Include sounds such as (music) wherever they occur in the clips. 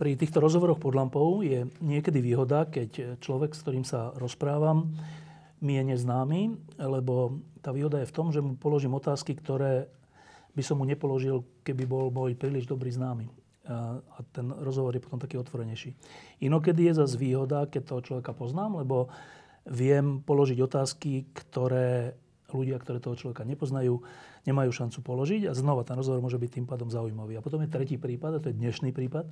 Pri týchto rozhovoroch pod lampou je niekedy výhoda, keď človek, s ktorým sa rozprávam, mi je neznámy, lebo tá výhoda je v tom, že mu položím otázky, ktoré by som mu nepoložil, keby bol môj príliš dobrý známy. A ten rozhovor je potom taký otvorenejší. Inokedy je zase výhoda, keď toho človeka poznám, lebo viem položiť otázky, ktoré ľudia, ktoré toho človeka nepoznajú, nemajú šancu položiť a znova ten rozhovor môže byť tým pádom zaujímavý. A potom je tretí prípad, a to je dnešný prípad,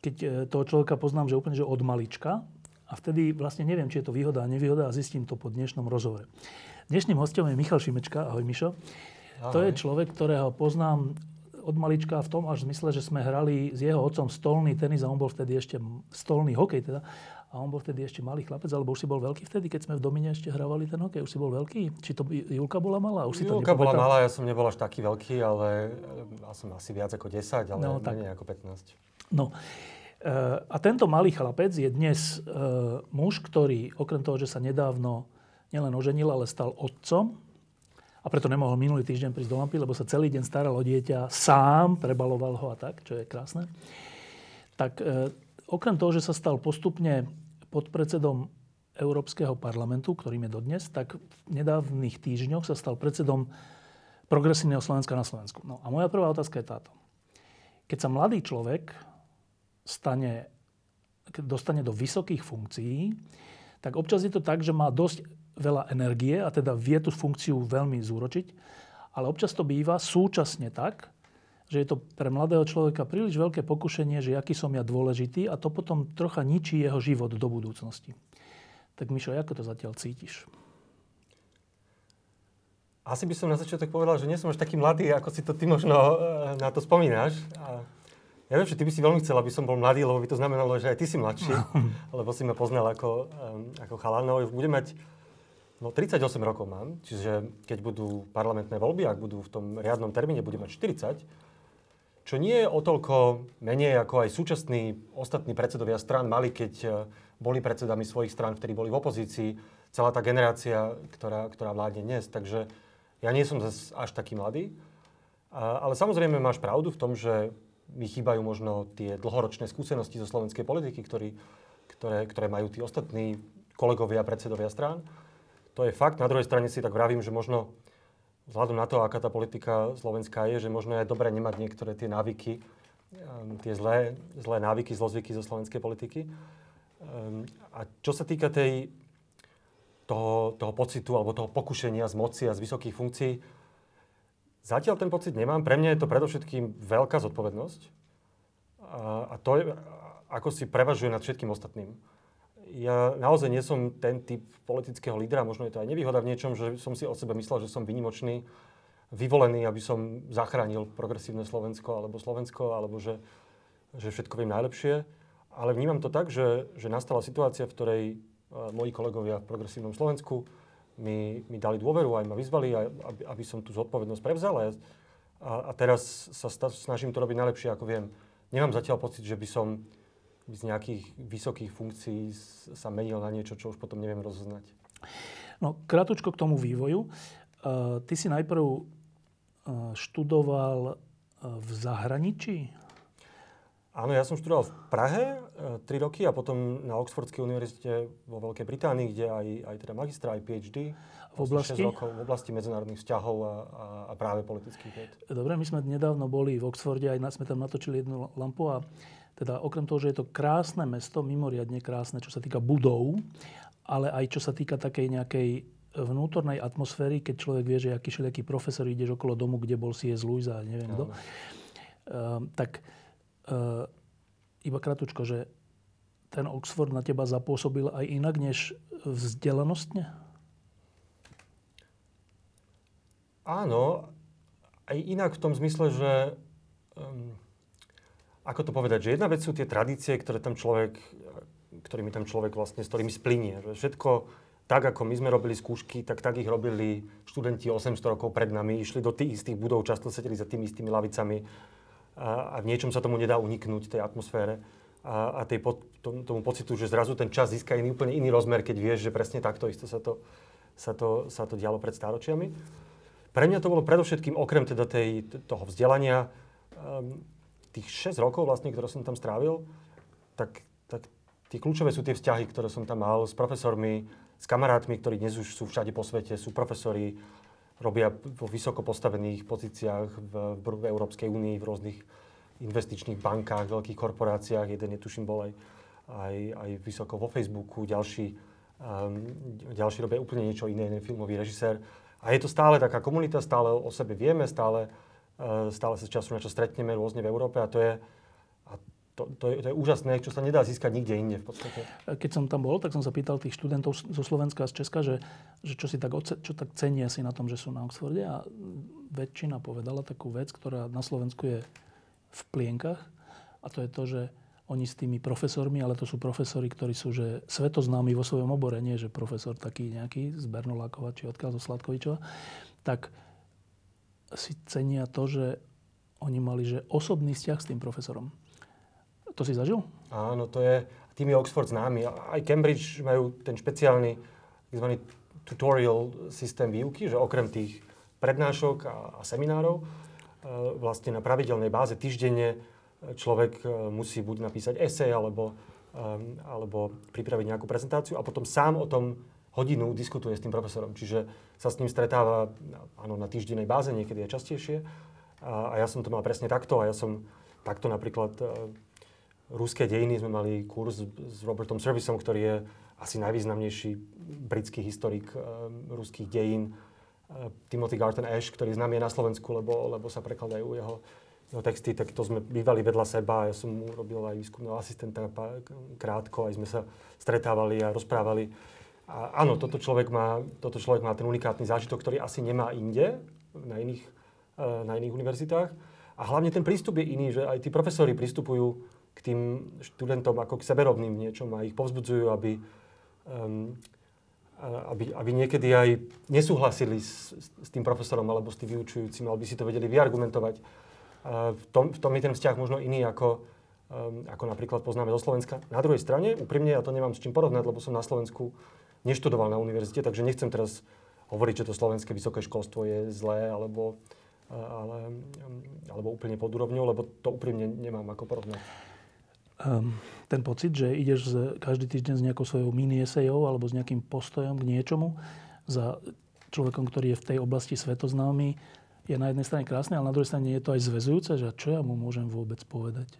keď e, toho človeka poznám, že úplne že od malička, a vtedy vlastne neviem, či je to výhoda a nevýhoda a zistím to po dnešnom rozhovore. Dnešným hostom je Michal Šimečka. Ahoj, Mišo. Ahoj. To je človek, ktorého poznám od malička v tom až zmysle, že sme hrali s jeho otcom stolný tenis a on bol vtedy ešte stolný hokej teda. A on bol vtedy ešte malý chlapec, alebo už si bol veľký vtedy, keď sme v Domine ešte hrávali ten hokej? Už si bol veľký? Či to Julka bola malá? Už si Julka to bola malá, ja som nebol až taký veľký, ale mal som asi viac ako 10, ale no, menej ako 15. No, a tento malý chlapec je dnes e, muž, ktorý okrem toho, že sa nedávno nielen oženil, ale stal otcom a preto nemohol minulý týždeň prísť do lampy, lebo sa celý deň staral o dieťa sám, prebaloval ho a tak, čo je krásne. Tak e, okrem toho, že sa stal postupne podpredsedom Európskeho parlamentu, ktorým je dodnes, tak v nedávnych týždňoch sa stal predsedom Progresívneho Slovenska na Slovensku. No a moja prvá otázka je táto. Keď sa mladý človek stane, dostane do vysokých funkcií, tak občas je to tak, že má dosť veľa energie a teda vie tú funkciu veľmi zúročiť, ale občas to býva súčasne tak, že je to pre mladého človeka príliš veľké pokušenie, že aký som ja dôležitý a to potom trocha ničí jeho život do budúcnosti. Tak Mišo, ako to zatiaľ cítiš? Asi by som na začiatok povedal, že nie som až taký mladý, ako si to ty možno eh, na to spomínaš. Ja viem, že ty by si veľmi chcel, aby som bol mladý, lebo by to znamenalo, že aj ty si mladší, (laughs) lebo si ma poznal ako, um, ako chalan. No, budem mať, no 38 rokov mám, čiže keď budú parlamentné voľby, ak budú v tom riadnom termíne, budem mať 40, čo nie je o toľko menej ako aj súčasní ostatní predsedovia strán mali, keď uh, boli predsedami svojich strán, ktorí boli v opozícii, celá tá generácia, ktorá, ktorá vládne dnes. Takže ja nie som zase až taký mladý. A, ale samozrejme máš pravdu v tom, že mi chýbajú možno tie dlhoročné skúsenosti zo slovenskej politiky, ktorý, ktoré, ktoré majú tí ostatní kolegovia, predsedovia strán. To je fakt. Na druhej strane si tak vravím, že možno vzhľadom na to, aká tá politika slovenská je, že možno je dobré nemať niektoré tie návyky, um, tie zlé, zlé návyky, zlozvyky zo slovenskej politiky. Um, a čo sa týka tej, toho, toho pocitu alebo toho pokušenia z moci a z vysokých funkcií, Zatiaľ ten pocit nemám. Pre mňa je to predovšetkým veľká zodpovednosť. A, to je, ako si prevažuje nad všetkým ostatným. Ja naozaj nie som ten typ politického lídra, možno je to aj nevýhoda v niečom, že som si o sebe myslel, že som vynimočný, vyvolený, aby som zachránil progresívne Slovensko alebo Slovensko, alebo že, že všetko viem najlepšie. Ale vnímam to tak, že, že nastala situácia, v ktorej moji kolegovia v progresívnom Slovensku mi, mi dali dôveru, aj ma vyzvali, aby, aby som tú zodpovednosť prevzal. A, a teraz sa snažím to robiť najlepšie, ako viem. Nemám zatiaľ pocit, že by som z nejakých vysokých funkcií sa menil na niečo, čo už potom neviem rozoznať. No, krátko k tomu vývoju. Uh, ty si najprv uh, študoval uh, v zahraničí? Áno, ja som študoval v Prahe e, 3 roky a potom na Oxfordskej univerzite vo Veľkej Británii, kde aj, aj teda magistra, aj PhD. V oblasti? rokov, v oblasti medzinárodných vzťahov a, a, a práve politických ved. Dobre, my sme nedávno boli v Oxforde, aj sme tam natočili jednu lampu a teda okrem toho, že je to krásne mesto, mimoriadne krásne, čo sa týka budov, ale aj čo sa týka takej nejakej vnútornej atmosféry, keď človek vie, že aký všelijaký profesor ideš okolo domu, kde bol C.S. Lewis a neviem kto, uh, tak iba kratučko, že ten Oxford na teba zapôsobil aj inak než vzdelanostne? Áno, aj inak v tom zmysle, že um, ako to povedať, že jedna vec sú tie tradície, ktoré tam človek, ktorými tam človek vlastne, s ktorými splinie. Že všetko tak, ako my sme robili skúšky, tak tak ich robili študenti 800 rokov pred nami, išli do tých istých budov, často sedeli za tými istými lavicami a, a v niečom sa tomu nedá uniknúť, tej atmosfére a, a tej, tomu, tomu pocitu, že zrazu ten čas získa iný, úplne iný rozmer, keď vieš, že presne takto isto sa to, sa to, sa to dialo pred stáročiami. Pre mňa to bolo predovšetkým, okrem teda tej, toho vzdelania, um, tých 6 rokov vlastne, ktoré som tam strávil, tak, tak tie kľúčové sú tie vzťahy, ktoré som tam mal s profesormi, s kamarátmi, ktorí dnes už sú všade po svete, sú profesori, robia vo vysoko postavených pozíciách v, v, Európskej únii, v rôznych investičných bankách, veľkých korporáciách. Jeden je, tuším, bol aj, aj, aj vysoko vo Facebooku, ďalší, um, ďalší robia úplne niečo iné, jeden filmový režisér. A je to stále taká komunita, stále o sebe vieme, stále Eh, stále sa času na čo stretneme rôzne v Európe a to je, to, to, je, to je úžasné, čo sa nedá získať nikde inde v podstate. Keď som tam bol, tak som sa pýtal tých študentov zo Slovenska a z Česka, že, že čo, si tak, čo tak cenia si na tom, že sú na Oxforde a väčšina povedala takú vec, ktorá na Slovensku je v plienkach a to je to, že oni s tými profesormi, ale to sú profesori, ktorí sú že svetoznámi vo svojom obore, nie že profesor taký nejaký z Bernolákova či odkiaľ zo Sladkovičova, tak si cenia to, že oni mali že osobný vzťah s tým profesorom. To si zažil? Áno, to je, tým je Oxford známy. Aj Cambridge majú ten špeciálny tzv. tutorial systém výuky, že okrem tých prednášok a, a seminárov, e, vlastne na pravidelnej báze týždenne človek e, musí buď napísať esej alebo, e, alebo pripraviť nejakú prezentáciu a potom sám o tom hodinu diskutuje s tým profesorom. Čiže sa s ním stretáva áno, na týždennej báze, niekedy aj častejšie. A, a ja som to mal presne takto. A ja som takto napríklad ruské dejiny sme mali kurz s Robertom Servisom, ktorý je asi najvýznamnejší britský historik uh, ruských dejín. Uh, Timothy Garton Ash, ktorý z nami je na Slovensku, lebo, lebo sa prekladajú jeho, jeho texty, tak to sme bývali vedľa seba. Ja som mu robil aj výskumného asistenta krátko, aj sme sa stretávali a rozprávali. A áno, toto človek, má, toto človek má ten unikátny zážitok, ktorý asi nemá inde, na iných, e, na iných univerzitách. A hlavne ten prístup je iný, že aj tí profesori pristupujú k tým študentom ako k seberovným niečom a ich povzbudzujú, aby, um, aby, aby niekedy aj nesúhlasili s, s tým profesorom alebo s tým vyučujúcim, alebo by si to vedeli vyargumentovať. Uh, v, tom, v tom je ten vzťah možno iný, ako, um, ako napríklad poznáme zo Slovenska. Na druhej strane, úprimne, ja to nemám s čím porovnať, lebo som na Slovensku neštudoval na univerzite, takže nechcem teraz hovoriť, že to slovenské vysoké školstvo je zlé alebo, ale, alebo úplne pod úrovňou, lebo to úprimne nemám ako porovnať. Um, ten pocit, že ideš každý týždeň s nejakou svojou mini esejou alebo s nejakým postojom k niečomu za človekom, ktorý je v tej oblasti svetoznámy, je na jednej strane krásne, ale na druhej strane je to aj zväzujúce, že čo ja mu môžem vôbec povedať.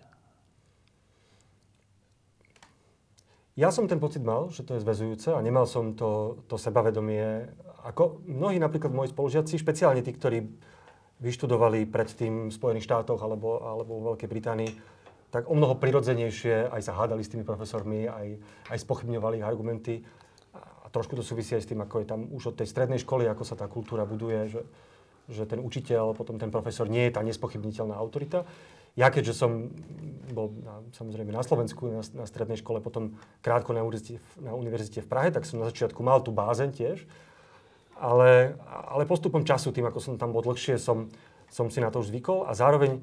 Ja som ten pocit mal, že to je zväzujúce a nemal som to, to sebavedomie. Ako mnohí napríklad moji spolužiaci, špeciálne tí, ktorí vyštudovali predtým v Spojených štátoch alebo, alebo v Veľkej Británii, tak o mnoho prirodzenejšie aj sa hádali s tými profesormi, aj, aj spochybňovali ich argumenty. A trošku to súvisí aj s tým, ako je tam už od tej strednej školy, ako sa tá kultúra buduje, že, že ten učiteľ, potom ten profesor nie je tá nespochybniteľná autorita. Ja keďže som bol na, samozrejme na Slovensku, na, na strednej škole, potom krátko na univerzite, na univerzite v Prahe, tak som na začiatku mal tú bázeň tiež. Ale, ale postupom času, tým ako som tam bol dlhšie, som, som si na to už zvykol a zároveň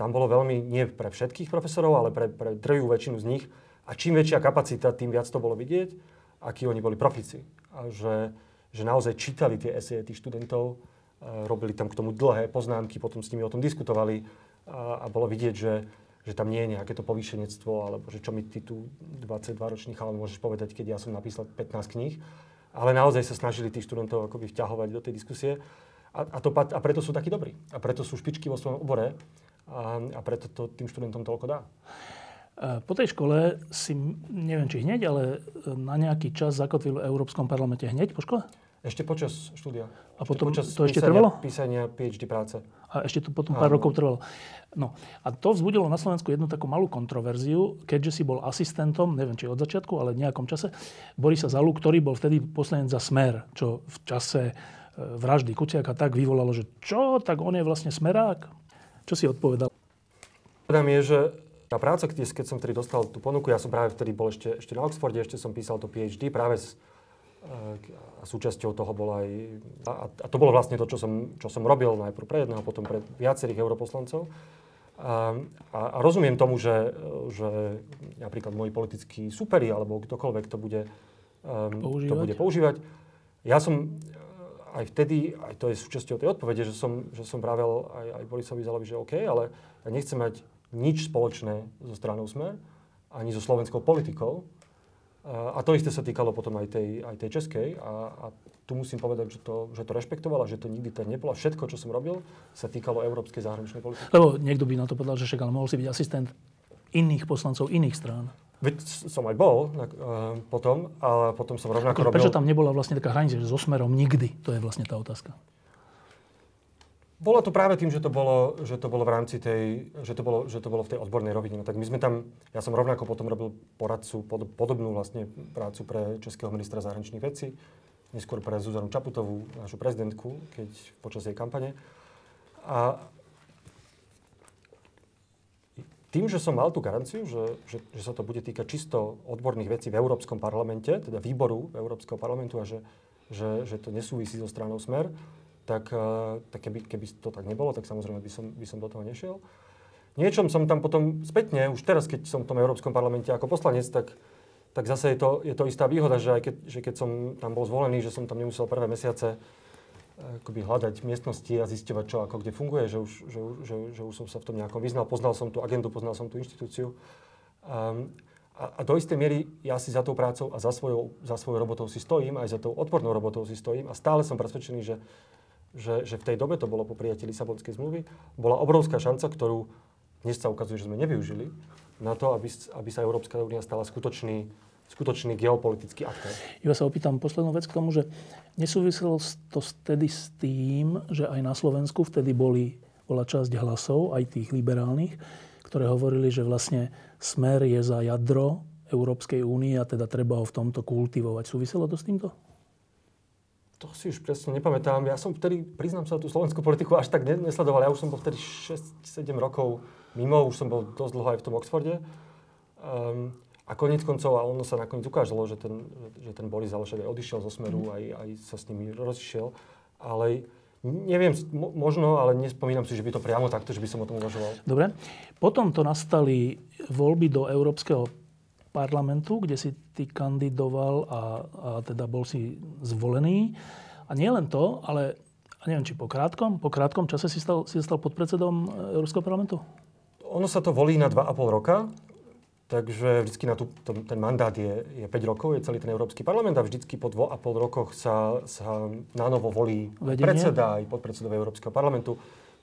tam bolo veľmi, nie pre všetkých profesorov, ale pre, pre drvivú väčšinu z nich. A čím väčšia kapacita, tým viac to bolo vidieť, akí oni boli profici. A že, že naozaj čítali tie eseje tých študentov, robili tam k tomu dlhé poznámky, potom s nimi o tom diskutovali, a, a bolo vidieť, že, že tam nie je nejaké to povýšenectvo, alebo že čo mi ty tu 22-ročný chalan môžeš povedať, keď ja som napísal 15 kníh. Ale naozaj sa snažili tých študentov akoby vťahovať do tej diskusie. A, a, to, a preto sú takí dobrí. A preto sú špičky vo svojom obore. A, a preto to tým študentom toľko dá. E, po tej škole si, neviem či hneď, ale na nejaký čas zakotvil v Európskom parlamente hneď po škole? Ešte počas štúdia. A potom počas to ešte písania, trvalo? Písania PhD práce. A ešte to potom pár Áno. rokov trvalo. No a to vzbudilo na Slovensku jednu takú malú kontroverziu, keďže si bol asistentom, neviem či od začiatku, ale v nejakom čase, Borisa Zalu, ktorý bol vtedy poslanec za Smer, čo v čase e, vraždy Kuciaka tak vyvolalo, že čo, tak on je vlastne smerák? Čo si odpovedal? Povedám je, že tá práca, keď som vtedy dostal tú ponuku, ja som práve vtedy bol ešte, ešte na Oxforde, ešte som písal to PhD práve s, a súčasťou toho bol aj... A, a to bolo vlastne to, čo som, čo som robil najprv pre jedného, potom pre viacerých europoslancov. A, a, a rozumiem tomu, že, že napríklad moji politickí superi alebo ktokoľvek to bude, um, to bude používať. Ja som aj vtedy, aj to je súčasťou tej odpovede, že som, že som vravel aj, aj Borisovi Zalovi, že OK, ale ja nechcem mať nič spoločné so stranou Smer, ani so slovenskou politikou. A to isté sa týkalo potom aj tej, aj tej českej. A, a tu musím povedať, že to, že to rešpektovala, že to nikdy tak nebolo. Všetko, čo som robil, sa týkalo európskej zahraničnej politiky. Lebo niekto by na to povedal, že však ale mohol si byť asistent iných poslancov iných strán. Veď som aj bol uh, potom, ale potom som rovnako Ako, robil... Prečo tam nebola vlastne taká hranica, že so smerom nikdy? To je vlastne tá otázka. Bolo to práve tým, že to bolo, že to bolo v rámci tej, že to bolo, že to bolo v tej odbornej rovine. No, tak my sme tam, ja som rovnako potom robil poradcu, pod, podobnú vlastne prácu pre českého ministra zahraničných vecí, neskôr pre Zuzanu Čaputovú, našu prezidentku, keď počas jej kampane. A tým, že som mal tú garanciu, že, že, že sa to bude týkať čisto odborných vecí v Európskom parlamente, teda výboru Európskeho parlamentu a že, že, že to nesúvisí so stranou Smer, tak, eh, tak keby, keby to tak nebolo, tak samozrejme by som, by som do toho nešiel. Niečom som tam potom spätne, už teraz, keď som v tom Európskom parlamente ako poslanec, tak, tak zase je to, je to istá výhoda, že aj keď, že keď som tam bol zvolený, že som tam nemusel prvé mesiace akoby hľadať miestnosti a zisťovať, čo ako kde funguje, že už, že, že, že už som sa v tom nejakom vyznal, poznal som tú agendu, poznal som tú inštitúciu. Um, a, a do istej miery ja si za tou prácou a za svojou, za svojou robotou si stojím, aj za tou odpornou robotou si stojím a stále som presvedčený, že, že, že v tej dobe to bolo po prijatí Lisabonskej zmluvy, bola obrovská šanca, ktorú dnes sa ukazuje, že sme nevyužili, na to, aby, aby sa Európska únia stala skutočný skutočný geopolitický aktér. Ja sa opýtam poslednú vec k tomu, že nesúviselo to vtedy s tým, že aj na Slovensku vtedy boli, bola časť hlasov, aj tých liberálnych, ktoré hovorili, že vlastne smer je za jadro Európskej únie a teda treba ho v tomto kultivovať. Súviselo to s týmto? To si už presne nepamätám. Ja som vtedy, priznám sa, tú slovenskú politiku až tak nesledoval. Ja už som bol vtedy 6-7 rokov mimo, už som bol dosť dlho aj v tom Oxforde. Um, a konec koncov, a ono sa nakoniec ukázalo, že ten, že ten Boris Zalošek aj odišiel zo Smeru, mm. aj, aj sa s nimi rozišiel. Ale neviem, možno, ale nespomínam si, že by to priamo takto, že by som o tom uvažoval. Dobre. Potom to nastali voľby do Európskeho parlamentu, kde si ty kandidoval a, a teda bol si zvolený. A nie len to, ale a neviem, či po krátkom, po krátkom čase si stal, si stal podpredsedom Európskeho parlamentu? Ono sa to volí na 2,5 roka. Takže vždycky na tú, to, ten mandát je, je 5 rokov, je celý ten Európsky parlament a vždycky po 2,5 rokoch sa, sa na novo volí Vedenie. predseda aj podpredsedov Európskeho parlamentu.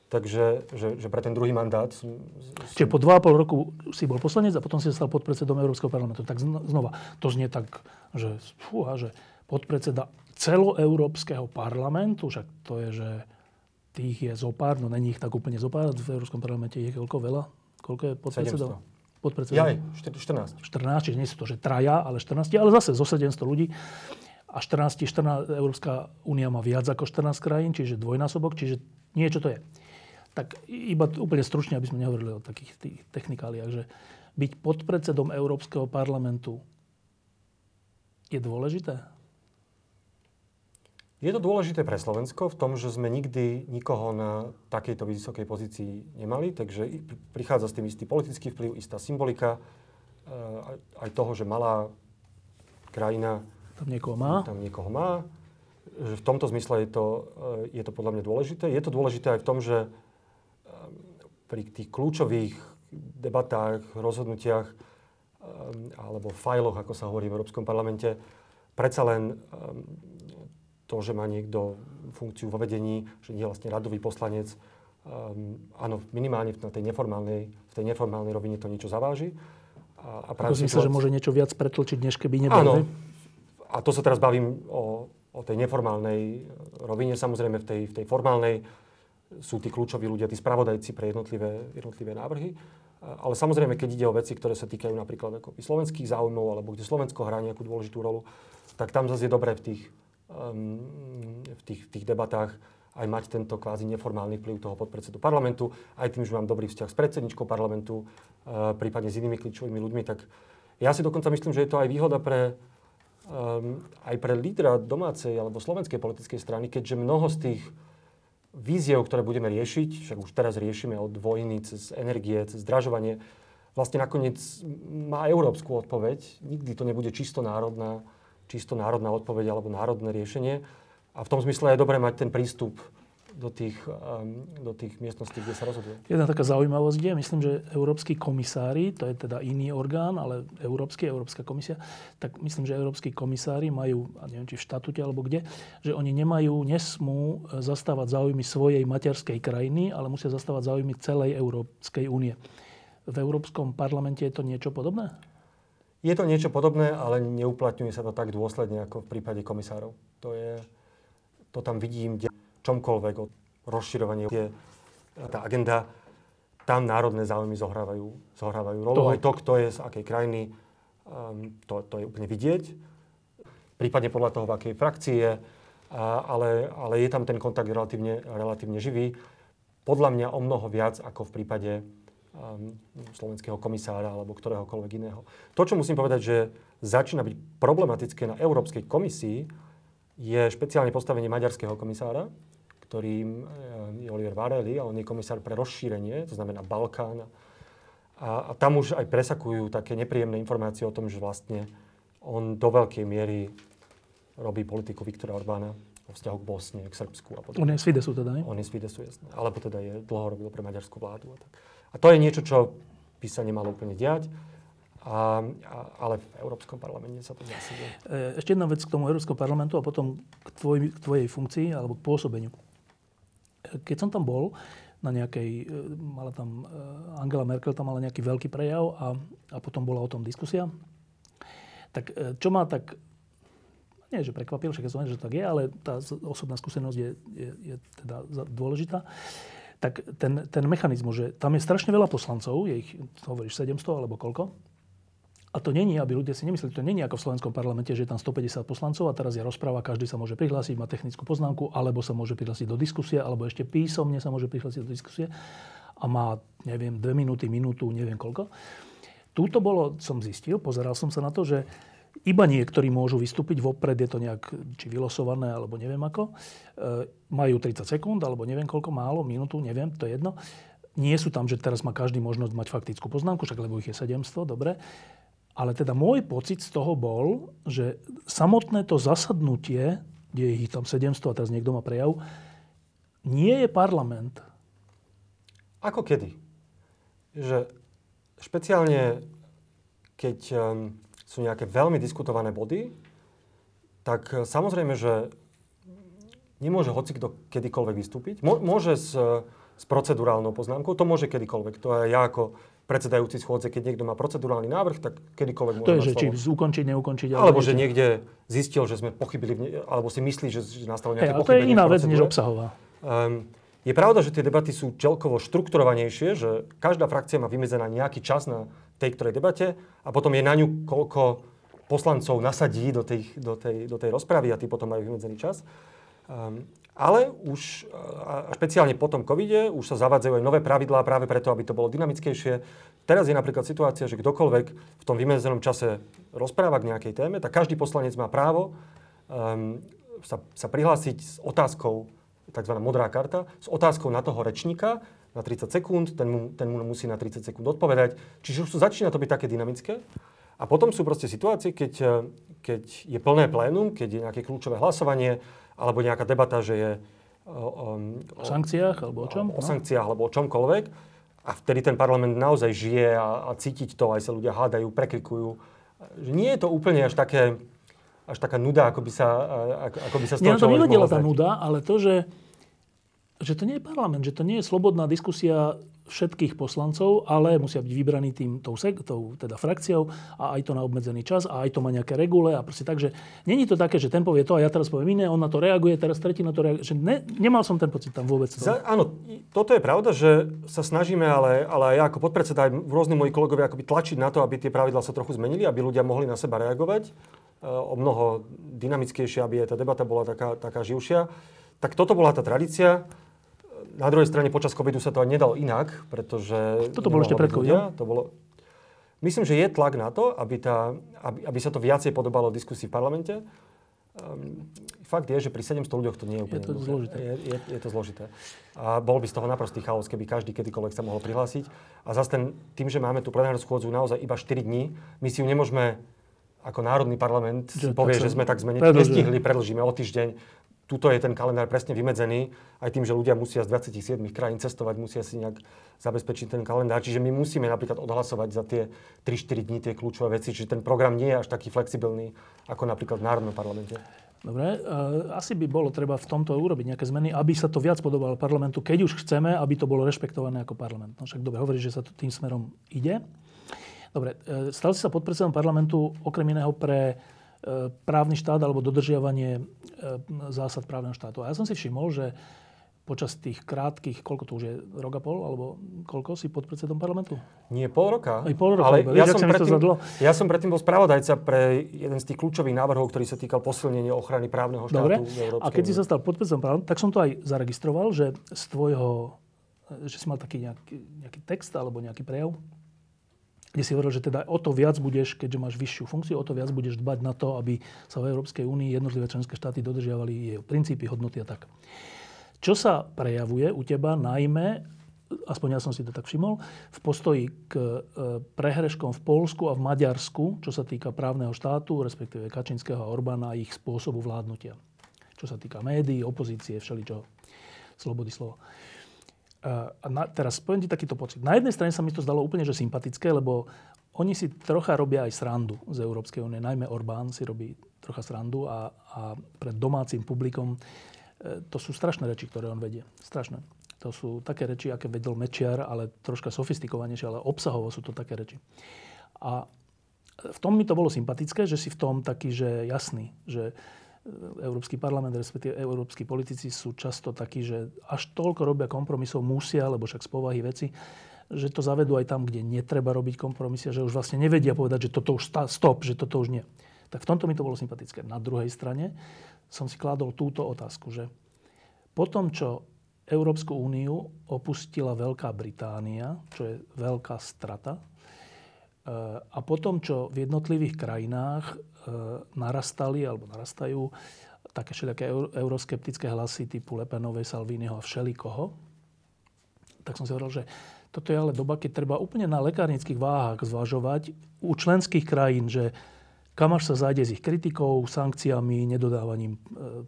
Takže že, že pre ten druhý mandát... Som, Čiže po 2,5 roku si bol poslanec a potom si stal podpredsedom Európskeho parlamentu. Tak znova, to znie tak, že, fúha, že podpredseda celoeurópskeho parlamentu, však to je, že tých je zopár, no není ich tak úplne zopár, v Európskom parlamente je koľko veľa? Koľko je podpredsedov? 700 podpredsedom? Jaj, 14. 14, čiže nie sú to, že traja, ale 14, ale zase zo 700 ľudí. A 14, 14, Európska únia má viac ako 14 krajín, čiže dvojnásobok, čiže niečo to je. Tak iba úplne stručne, aby sme nehovorili o takých tých technikáliách, že byť podpredsedom Európskeho parlamentu je dôležité? Je to dôležité pre Slovensko v tom, že sme nikdy nikoho na takejto vysokej pozícii nemali, takže prichádza s tým istý politický vplyv, istá symbolika eh, aj toho, že malá krajina tam niekoho má. Tam niekoho má. Že v tomto zmysle je to, eh, je to podľa mňa dôležité. Je to dôležité aj v tom, že eh, pri tých kľúčových debatách, rozhodnutiach alebo fajloch, ako sa hovorí v Európskom parlamente, predsa len to, že má niekto funkciu vo vedení, že nie je vlastne radový poslanec, um, áno, minimálne na tej neformálnej, v tej neformálnej rovine to niečo zaváži. A, a Ako si myslel, že môže niečo viac pretlčiť, než keby nebol? Áno. A to sa teraz bavím o, o tej neformálnej rovine. Samozrejme, v tej, v tej formálnej sú tí kľúčoví ľudia, tí spravodajci pre jednotlivé, jednotlivé návrhy. Ale samozrejme, keď ide o veci, ktoré sa týkajú napríklad ako slovenských záujmov, alebo kde Slovensko hrá nejakú dôležitú rolu, tak tam zase je dobré v tých, v tých, v tých debatách aj mať tento kvázi neformálny vplyv toho podpredsedu parlamentu, aj tým, že mám dobrý vzťah s predsedničkou parlamentu, uh, prípadne s inými kľúčovými ľuďmi, tak ja si dokonca myslím, že je to aj výhoda pre, um, aj pre lídra domácej alebo slovenskej politickej strany, keďže mnoho z tých víziev, ktoré budeme riešiť, však už teraz riešime od vojny cez energie, cez zdražovanie, vlastne nakoniec má európsku odpoveď. Nikdy to nebude čisto národná, čisto národná odpoveď alebo národné riešenie. A v tom zmysle je dobré mať ten prístup do tých, um, do tých miestností, kde sa rozhoduje. Jedna taká zaujímavosť je, myslím, že európsky komisári, to je teda iný orgán, ale európsky, Európska komisia, tak myslím, že európsky komisári majú, a neviem, či v štatute alebo kde, že oni nemajú, nesmú zastávať záujmy svojej materskej krajiny, ale musia zastávať záujmy celej Európskej únie. V Európskom parlamente je to niečo podobné? Je to niečo podobné, ale neuplatňuje sa to tak dôsledne ako v prípade komisárov. To je, to tam vidím, kde čomkoľvek, o rozširovanie, je tá agenda, tam národné záujmy zohrávajú, zohrávajú rolu. To... Aj to, kto je z akej krajiny, um, to, to je úplne vidieť. Prípadne podľa toho, v akej frakcii je, a, ale, ale je tam ten kontakt relatívne, relatívne živý. Podľa mňa o mnoho viac ako v prípade slovenského komisára alebo ktoréhokoľvek iného. To, čo musím povedať, že začína byť problematické na Európskej komisii, je špeciálne postavenie maďarského komisára, ktorým eh, je Oliver Varely a on je komisár pre rozšírenie, to znamená Balkán. A, a tam už aj presakujú také nepríjemné informácie o tom, že vlastne on do veľkej miery robí politiku Viktora Orbána vo vzťahu k Bosne, k Srbsku a podobne. On je z Fidesu teda, ne? On je z Fidesu, jasne. Alebo teda je, dlho robil pre maďarskú vládu. A, tak. A to je niečo, čo by sa nemalo úplne diať. A, a, ale v Európskom parlamente sa to zase deje. Ešte jedna vec k tomu Európskom parlamentu a potom k, tvoj, k tvojej funkcii alebo k pôsobeniu keď som tam bol, na nejakej, e, mala tam, e, Angela Merkel tam mala nejaký veľký prejav a, a potom bola o tom diskusia. Tak e, čo ma tak, nie že prekvapilo, však ja som že tak je, ale tá osobná skúsenosť je, je, je teda dôležitá. Tak ten, ten mechanizmus, že tam je strašne veľa poslancov, je ich, hovoríš, 700 alebo koľko, a to není, aby ľudia si nemysleli, to není ako v slovenskom parlamente, že je tam 150 poslancov a teraz je rozpráva, každý sa môže prihlásiť, má technickú poznámku, alebo sa môže prihlásiť do diskusie, alebo ešte písomne sa môže prihlásiť do diskusie a má, neviem, dve minúty, minútu, neviem koľko. Túto bolo, som zistil, pozeral som sa na to, že iba niektorí môžu vystúpiť, vopred je to nejak či vylosované, alebo neviem ako. E, majú 30 sekúnd, alebo neviem koľko, málo, minútu, neviem, to je jedno. Nie sú tam, že teraz má každý možnosť mať faktickú poznámku, však lebo ich je 700, dobre. Ale teda môj pocit z toho bol, že samotné to zasadnutie, kde je ich tam 700 a teraz niekto má prejav, nie je parlament. Ako kedy? Že špeciálne, keď um, sú nejaké veľmi diskutované body, tak uh, samozrejme, že nemôže hoci kto kedykoľvek vystúpiť. Môže s, s procedurálnou poznámkou, to môže kedykoľvek. To je ja ako predsedajúci schôdze, keď niekto má procedurálny návrh, tak kedykoľvek môže To je, že či ukončiť, neukončiť. Alebo, alebo že niekde zistil, že sme pochybili, alebo si myslí, že, nastalo nejaké hey, to je iná vec, než obsahová. Um, je pravda, že tie debaty sú čelkovo štrukturovanejšie, že každá frakcia má vymedzená nejaký čas na tej ktorej debate a potom je na ňu koľko poslancov nasadí do, tej, do, tej, do tej rozpravy a tí potom majú vymedzený čas. Um, ale už, a špeciálne po tom covide, už sa zavádzajú aj nové pravidlá práve preto, aby to bolo dynamickejšie. Teraz je napríklad situácia, že kdokoľvek v tom vymedzenom čase rozpráva k nejakej téme, tak každý poslanec má právo um, sa, sa prihlásiť s otázkou, tzv. modrá karta, s otázkou na toho rečníka na 30 sekúnd, ten mu, ten mu musí na 30 sekúnd odpovedať. Čiže už to začína to byť také dynamické. A potom sú proste situácie, keď, keď je plné plénum, keď je nejaké kľúčové hlasovanie, alebo nejaká debata, že je um, o, o sankciách alebo o čom? O, o sankciách alebo o čomkoľvek. A vtedy ten parlament naozaj žije a, a cítiť to, aj sa ľudia hádajú, prekrikujú. Nie je to úplne až také, až taká nuda, ako by sa, ako, by sa z toho Nie, to vyvodila tá nuda, ale to, že, že to nie je parlament, že to nie je slobodná diskusia všetkých poslancov, ale musia byť vybraní tým, tou, tou teda frakciou a aj to na obmedzený čas a aj to má nejaké regule a proste tak, že není to také, že ten povie to a ja teraz poviem iné, on na to reaguje, teraz tretí na to reaguje. Že ne, nemal som ten pocit tam vôbec. Za, áno, toto je pravda, že sa snažíme, ale, ale ja ako podpredseda aj rôzni moji kolegovia akoby tlačiť na to, aby tie pravidlá sa trochu zmenili, aby ľudia mohli na seba reagovať e, o mnoho dynamickejšie, aby aj tá debata bola taká, taká živšia. tak toto bola tá tradícia. Na druhej strane počas covidu sa to aj nedalo inak, pretože... Toto bolo ešte pred covidom? To bolo... Myslím, že je tlak na to, aby, tá, aby, aby sa to viacej podobalo diskusii v parlamente. Um, fakt je, že pri 700 ľuďoch to nie je úplne je to zložité. Je, je, je to zložité. A bol by z toho naprostý chaos, keby každý kedykoľvek sa mohol prihlásiť. A zase ten, tým, že máme tú plenárnu schôdzu naozaj iba 4 dní, my si ju nemôžeme ako Národný parlament že, povie, že sme tak sme nestihli, predlžíme o týždeň. Tuto je ten kalendár presne vymedzený, aj tým, že ľudia musia z 27 krajín cestovať, musia si nejak zabezpečiť ten kalendár. Čiže my musíme napríklad odhlasovať za tie 3-4 dní tie kľúčové veci, čiže ten program nie je až taký flexibilný ako napríklad v Národnom parlamente. Dobre, uh, asi by bolo treba v tomto urobiť nejaké zmeny, aby sa to viac podobalo parlamentu, keď už chceme, aby to bolo rešpektované ako parlament. No však dobre, hovorí, že sa to tým smerom ide. Dobre, uh, stal si sa podpredsedom parlamentu okrem iného pre právny štát alebo dodržiavanie zásad právneho štátu. A ja som si všimol, že počas tých krátkých, koľko to už je, rok a pol, alebo koľko si pod predsedom parlamentu? Nie, pol roka. Aj pol roka, ale ja, som predtým, ja som predtým bol spravodajca pre jeden z tých kľúčových návrhov, ktorý sa týkal posilnenia ochrany právneho štátu Dobre. v A keď si sa stal podpredsedom parlamentu, tak som to aj zaregistroval, že z tvojho, že si mal taký nejaký, nejaký text alebo nejaký prejav, kde si hovoril, že teda o to viac budeš, keďže máš vyššiu funkciu, o to viac budeš dbať na to, aby sa v Európskej únii jednotlivé členské štáty dodržiavali jej princípy, hodnoty a tak. Čo sa prejavuje u teba najmä, aspoň ja som si to tak všimol, v postoji k e, prehreškom v Polsku a v Maďarsku, čo sa týka právneho štátu, respektíve Kačinského a Orbána a ich spôsobu vládnutia. Čo sa týka médií, opozície, všeličoho. Slobody slova. A na, teraz poviem ti takýto pocit. Na jednej strane sa mi to zdalo úplne že sympatické, lebo oni si trocha robia aj srandu z Európskej únie. Najmä Orbán si robí trocha srandu a, a pred domácim publikom E, to sú strašné reči, ktoré on vedie. Strašné. To sú také reči, aké vedel Mečiar, ale troška sofistikovanejšie, ale obsahovo sú to také reči. A v tom mi to bolo sympatické, že si v tom taký, že jasný, že Európsky parlament, respektíve európsky politici sú často takí, že až toľko robia kompromisov, musia, lebo však z povahy veci, že to zavedú aj tam, kde netreba robiť kompromisy, že už vlastne nevedia povedať, že toto už stop, že toto už nie. Tak v tomto mi to bolo sympatické. Na druhej strane som si kládol túto otázku, že po tom, čo Európsku úniu opustila Veľká Británia, čo je veľká strata, a potom, čo v jednotlivých krajinách e, narastali alebo narastajú také všelijaké euroskeptické hlasy typu Lepenovej, Salviniho a všelikoho, tak som si hovoril, že toto je ale doba, keď treba úplne na lekárnických váhach zvažovať u členských krajín, že kam až sa zájde s ich kritikou, sankciami, nedodávaním e,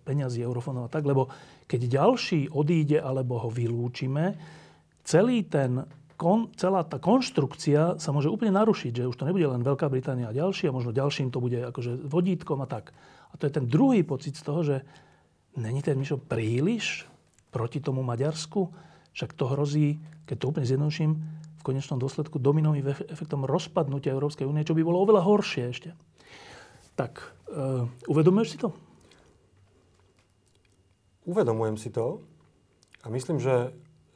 peňazí, eurofónov a tak, lebo keď ďalší odíde alebo ho vylúčime, celý ten, kon, celá tá konštrukcia sa môže úplne narušiť, že už to nebude len Veľká Británia a ďalší a možno ďalším to bude akože vodítkom a tak. A to je ten druhý pocit z toho, že není ten Mišo príliš proti tomu Maďarsku, však to hrozí, keď to úplne zjednoduším, v konečnom dôsledku dominovým efektom rozpadnutia Európskej únie, čo by bolo oveľa horšie ešte. Tak, uh, uvedomuješ si to? Uvedomujem si to a myslím, že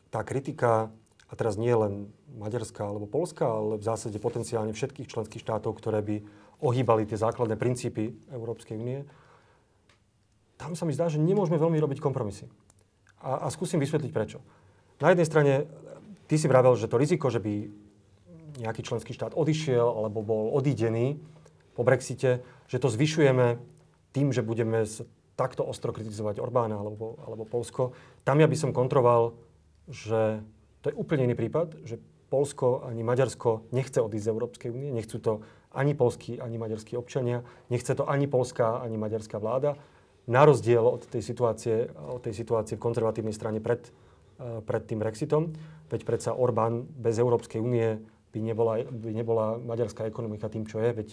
tá kritika, a teraz nie len Maďarská alebo Polska, ale v zásade potenciálne všetkých členských štátov, ktoré by ohýbali tie základné princípy Európskej únie, tam sa mi zdá, že nemôžeme veľmi robiť kompromisy. A, a skúsim vysvetliť prečo. Na jednej strane, ty si vravel, že to riziko, že by nejaký členský štát odišiel alebo bol odídený, po Brexite, že to zvyšujeme tým, že budeme takto ostro kritizovať Orbána alebo, alebo Polsko. Tam ja by som kontroval, že to je úplne iný prípad, že Polsko ani Maďarsko nechce odísť z Európskej únie, nechcú to ani polskí, ani maďarskí občania, nechce to ani polská, ani maďarská vláda. Na rozdiel od tej situácie, od tej situácie v konzervatívnej strane pred, eh, pred tým Brexitom, veď predsa Orbán bez Európskej únie by nebola, by nebola maďarská ekonomika tým, čo je, veď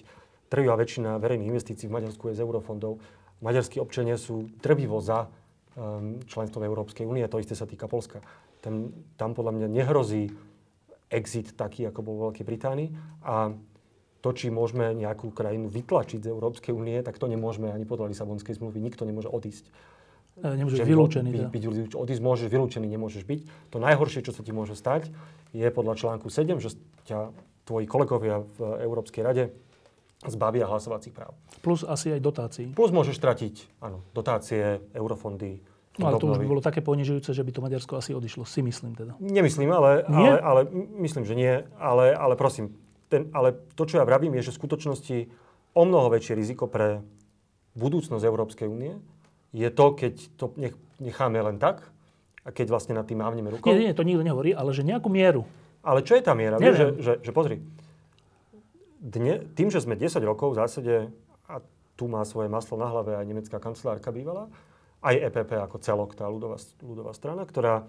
Trvivá väčšina verejných investícií v Maďarsku je z eurofondov. Maďarskí občania sú trvivo za um, členstvo v Európskej únie, to isté sa týka Polska. Tam, tam podľa mňa nehrozí exit taký, ako bol v Veľkej Británii. A to, či môžeme nejakú krajinu vytlačiť z Európskej únie, tak to nemôžeme ani podľa Lisabonskej zmluvy. Nikto nemôže odísť. E, nemôže byť vylúčený. Byť, byť, byť, odísť môžeš, vylúčený nemôžeš byť. To najhoršie, čo sa ti môže stať, je podľa článku 7, že ťa tvoji kolegovia v Európskej rade zbavia hlasovacích práv. Plus asi aj dotácií. Plus môžeš stratiť, áno, dotácie, eurofondy, No ale to už by bolo také ponižujúce, že by to Maďarsko asi odišlo, si myslím teda. Nemyslím, ale, ale, ale myslím, že nie. Ale, ale prosím, ten, ale to, čo ja vravím, je, že v skutočnosti o mnoho väčšie riziko pre budúcnosť Európskej únie je to, keď to nech, necháme len tak a keď vlastne nad tým mávneme rukou. Nie, nie, to nikto nehovorí, ale že nejakú mieru. Ale čo je tá miera? Vieš, že, že, že pozri, dne, tým, že sme 10 rokov v zásade, a tu má svoje maslo na hlave aj nemecká kancelárka bývala, aj EPP ako celok, tá ľudová, ľudová strana, ktorá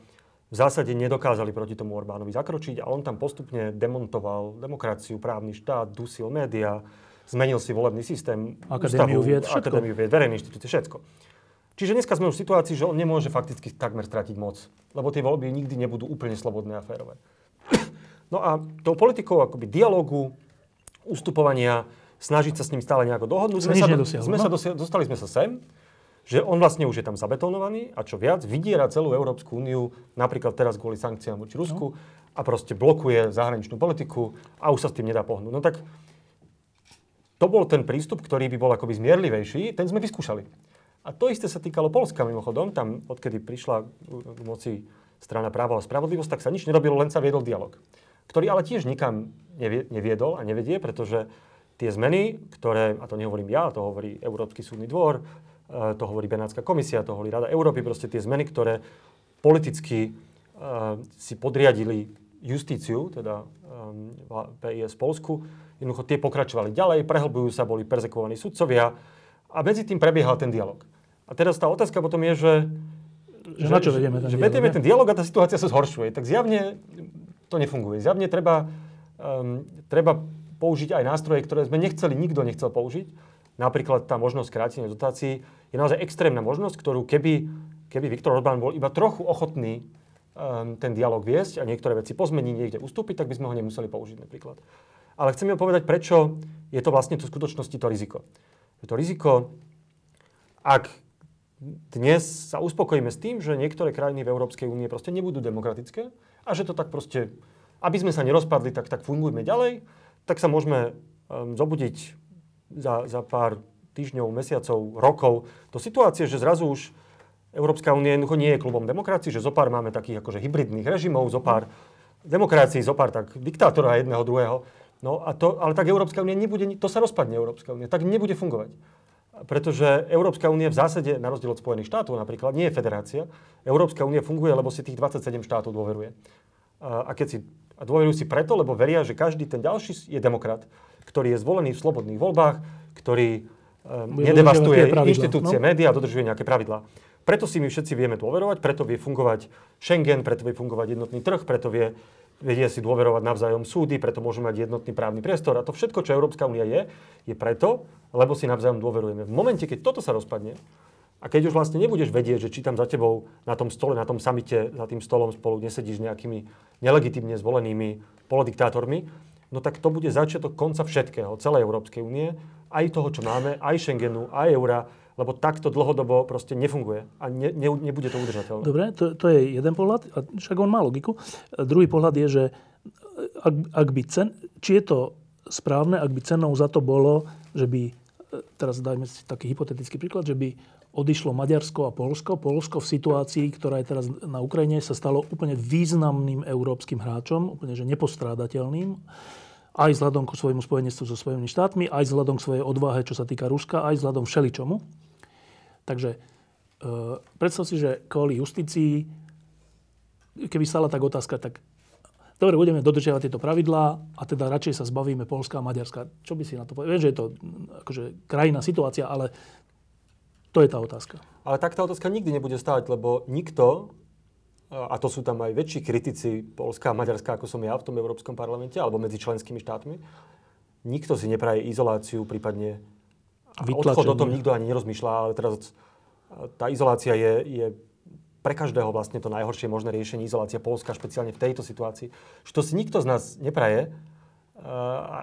v zásade nedokázali proti tomu Orbánovi zakročiť a on tam postupne demontoval demokraciu, právny štát, dusil médiá, zmenil si volebný systém, Akadémiu vied, všetko. Akadémiu vied, verejné inštitúcie, všetko. Čiže dneska sme už v situácii, že on nemôže fakticky takmer stratiť moc, lebo tie voľby nikdy nebudú úplne slobodné a férové. No a tou politikou akoby dialogu, ustupovania, snažiť sa s ním stále nejako dohodnúť, sme, sa, do, sme no? sa dosia- dostali sme sa sem, že on vlastne už je tam zabetonovaný a čo viac, vydiera celú Európsku úniu, napríklad teraz kvôli sankciám voči Rusku, no. a proste blokuje zahraničnú politiku a už sa s tým nedá pohnúť. No tak to bol ten prístup, ktorý by bol akoby zmierlivejší, ten sme vyskúšali. A to isté sa týkalo Polska mimochodom, tam odkedy prišla k moci strana práva a spravodlivosť, tak sa nič nerobilo, len sa viedol dialog. Ktorý ale tiež nikam neviedol a nevedie, pretože tie zmeny, ktoré, a to nehovorím ja, to hovorí Európsky súdny dvor, to hovorí Benátska komisia, to hovorí Rada Európy, proste tie zmeny, ktoré politicky uh, si podriadili justíciu, teda um, PIS Polsku, jednoducho tie pokračovali ďalej, prehlbujú sa, boli perzekovaní sudcovia a medzi tým prebiehal ten dialog. A teraz tá otázka potom je, že že, že na čo vedieme ten že, dialog? Že ten dialog a tá situácia sa zhoršuje. Tak zjavne to nefunguje. Zjavne treba, um, treba použiť aj nástroje, ktoré sme nechceli, nikto nechcel použiť. Napríklad tá možnosť krátenia dotácií je naozaj extrémna možnosť, ktorú keby, keby Viktor Orbán bol iba trochu ochotný um, ten dialog viesť a niektoré veci pozmeniť, niekde ustúpiť, tak by sme ho nemuseli použiť napríklad. Ale chcem povedať, prečo je to vlastne v skutočnosti to riziko. Je to riziko, ak dnes sa uspokojíme s tým, že niektoré krajiny v Európskej únie proste nebudú demokratické a že to tak proste, aby sme sa nerozpadli, tak, tak fungujme ďalej, tak sa môžeme um, zobudiť za, za pár týždňov, mesiacov, rokov do situácie, že zrazu už Európska únia nie je klubom demokracií, že zopár máme takých akože hybridných režimov, zopár demokracií, zopár tak diktátora jedného, druhého. No a to, ale tak Európska únia nebude, to sa rozpadne Európska únia, tak nebude fungovať. Pretože Európska únia v zásade, na rozdiel od Spojených štátov napríklad, nie je federácia. Európska únia funguje, lebo si tých 27 štátov dôveruje. A, keď si, a dôverujú si preto, lebo veria, že každý ten ďalší je demokrat, ktorý je zvolený v slobodných voľbách, ktorý nedevastuje inštitúcie, no? médiá a dodržuje nejaké pravidlá. Preto si my všetci vieme dôverovať, preto vie fungovať Schengen, preto vie fungovať jednotný trh, preto vie vedia si dôverovať navzájom súdy, preto môžeme mať jednotný právny priestor. A to všetko, čo Európska únia je, je preto, lebo si navzájom dôverujeme. V momente, keď toto sa rozpadne, a keď už vlastne nebudeš vedieť, že či tam za tebou na tom stole, na tom samite, za tým stolom spolu nesedíš nejakými nelegitimne zvolenými polodiktátormi, no tak to bude začiatok konca všetkého, celej Európskej únie, aj toho, čo máme, aj Schengenu, aj eura, lebo takto dlhodobo proste nefunguje a ne, ne, nebude to udržateľné. Dobre, to, to je jeden pohľad, a však on má logiku. A druhý pohľad je, že ak, ak by cen, či je to správne, ak by cenou za to bolo, že by, teraz dajme si taký hypotetický príklad, že by odišlo Maďarsko a Polsko. Polsko v situácii, ktorá je teraz na Ukrajine, sa stalo úplne významným európskym hráčom, úplne že nepostrádateľným aj vzhľadom ku svojmu spojenectvu so Spojenými štátmi, aj vzhľadom k svojej odvahe, čo sa týka Ruska, aj vzhľadom všeličomu. Takže e, predstav si, že kvôli justícii, keby stala tak otázka, tak dobre, budeme dodržiavať tieto pravidlá a teda radšej sa zbavíme Polska a Maďarska. Čo by si na to povedal? Viem, že je to akože krajná situácia, ale to je tá otázka. Ale tak tá otázka nikdy nebude stáť, lebo nikto, a to sú tam aj väčší kritici Polska a Maďarska, ako som ja v tom Európskom parlamente, alebo medzi členskými štátmi, nikto si nepraje izoláciu, prípadne odchod o tom nikto ani nerozmýšľa, ale teraz tá izolácia je, je pre každého vlastne to najhoršie možné riešenie, izolácia Polska, špeciálne v tejto situácii. To si nikto z nás nepraje,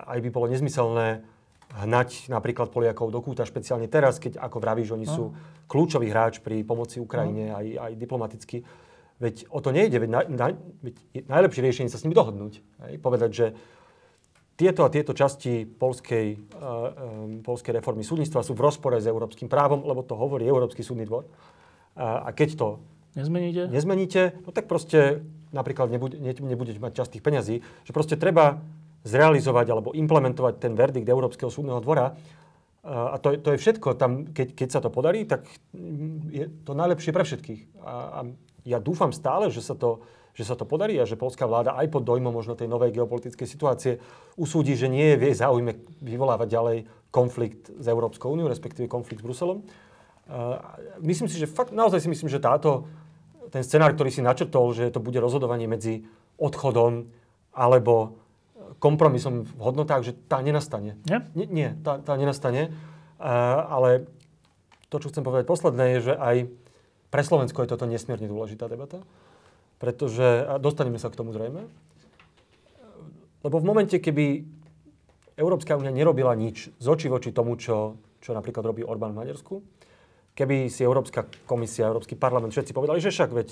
aj by bolo nezmyselné hnať napríklad Poliakov do kúta, špeciálne teraz, keď ako vravíš, oni sú no. kľúčový hráč pri pomoci Ukrajine, no. aj, aj diplomaticky. Veď o to nejde, veď, na, na, veď najlepšie riešenie sa s nimi dohodnúť. Hej? Povedať, že tieto a tieto časti polskej, uh, um, polskej reformy súdnictva sú v rozpore s európskym právom, lebo to hovorí Európsky súdny dvor. A, a keď to nezmeníte? nezmeníte, no tak proste napríklad nebude, ne, nebudete mať čas tých peňazí, že proste treba zrealizovať alebo implementovať ten verdikt Európskeho súdneho dvora. A to, to je všetko. Tam, keď, keď sa to podarí, tak je to najlepšie pre všetkých. A, a ja dúfam stále, že sa to že sa to podarí a že polská vláda aj pod dojmom možno tej novej geopolitickej situácie usúdi, že nie je v jej záujme vyvolávať ďalej konflikt s Európskou úniou, respektíve konflikt s Bruselom. Myslím si, že fakt, naozaj si myslím, že táto, ten scenár, ktorý si načrtol, že to bude rozhodovanie medzi odchodom alebo kompromisom v hodnotách, že tá nenastane. Nie? Nie, nie tá, tá nenastane. Uh, ale to, čo chcem povedať posledné, je, že aj pre Slovensko je toto nesmierne dôležitá debata. Pretože, a dostaneme sa k tomu zrejme, lebo v momente, keby Európska únia nerobila nič z oči voči tomu, čo, čo napríklad robí Orbán v Maďarsku, keby si Európska komisia, Európsky parlament všetci povedali, že však veď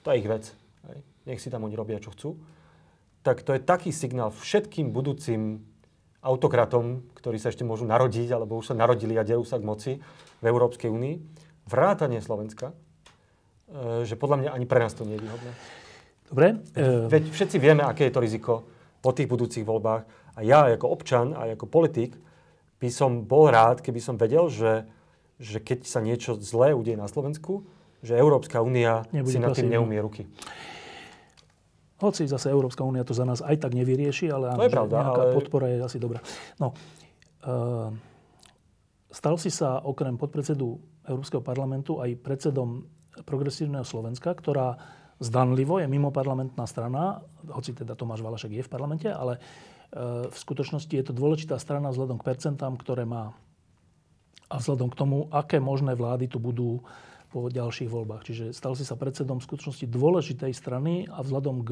to je ich vec, nech si tam oni robia, čo chcú, tak to je taký signál všetkým budúcim autokratom, ktorí sa ešte môžu narodiť, alebo už sa narodili a derú sa k moci v Európskej únii, vrátanie Slovenska, E, že podľa mňa ani pre nás to nie je výhodné. Dobre. E, veď všetci vieme, aké je to riziko po tých budúcich voľbách. A ja ako občan a ako politik by som bol rád, keby som vedel, že, že keď sa niečo zlé udeje na Slovensku, že Európska únia si na tým neumie ruky. Hoci zase Európska únia to za nás aj tak nevyrieši, ale áno, pravda, nejaká ale... podpora je asi dobrá. No, uh, stal si sa okrem podpredsedu Európskeho parlamentu aj predsedom progresívneho Slovenska, ktorá zdanlivo je mimo parlamentná strana, hoci teda Tomáš Valašek je v parlamente, ale e, v skutočnosti je to dôležitá strana vzhľadom k percentám, ktoré má a vzhľadom k tomu, aké možné vlády tu budú po ďalších voľbách. Čiže stal si sa predsedom skutočnosti dôležitej strany a vzhľadom k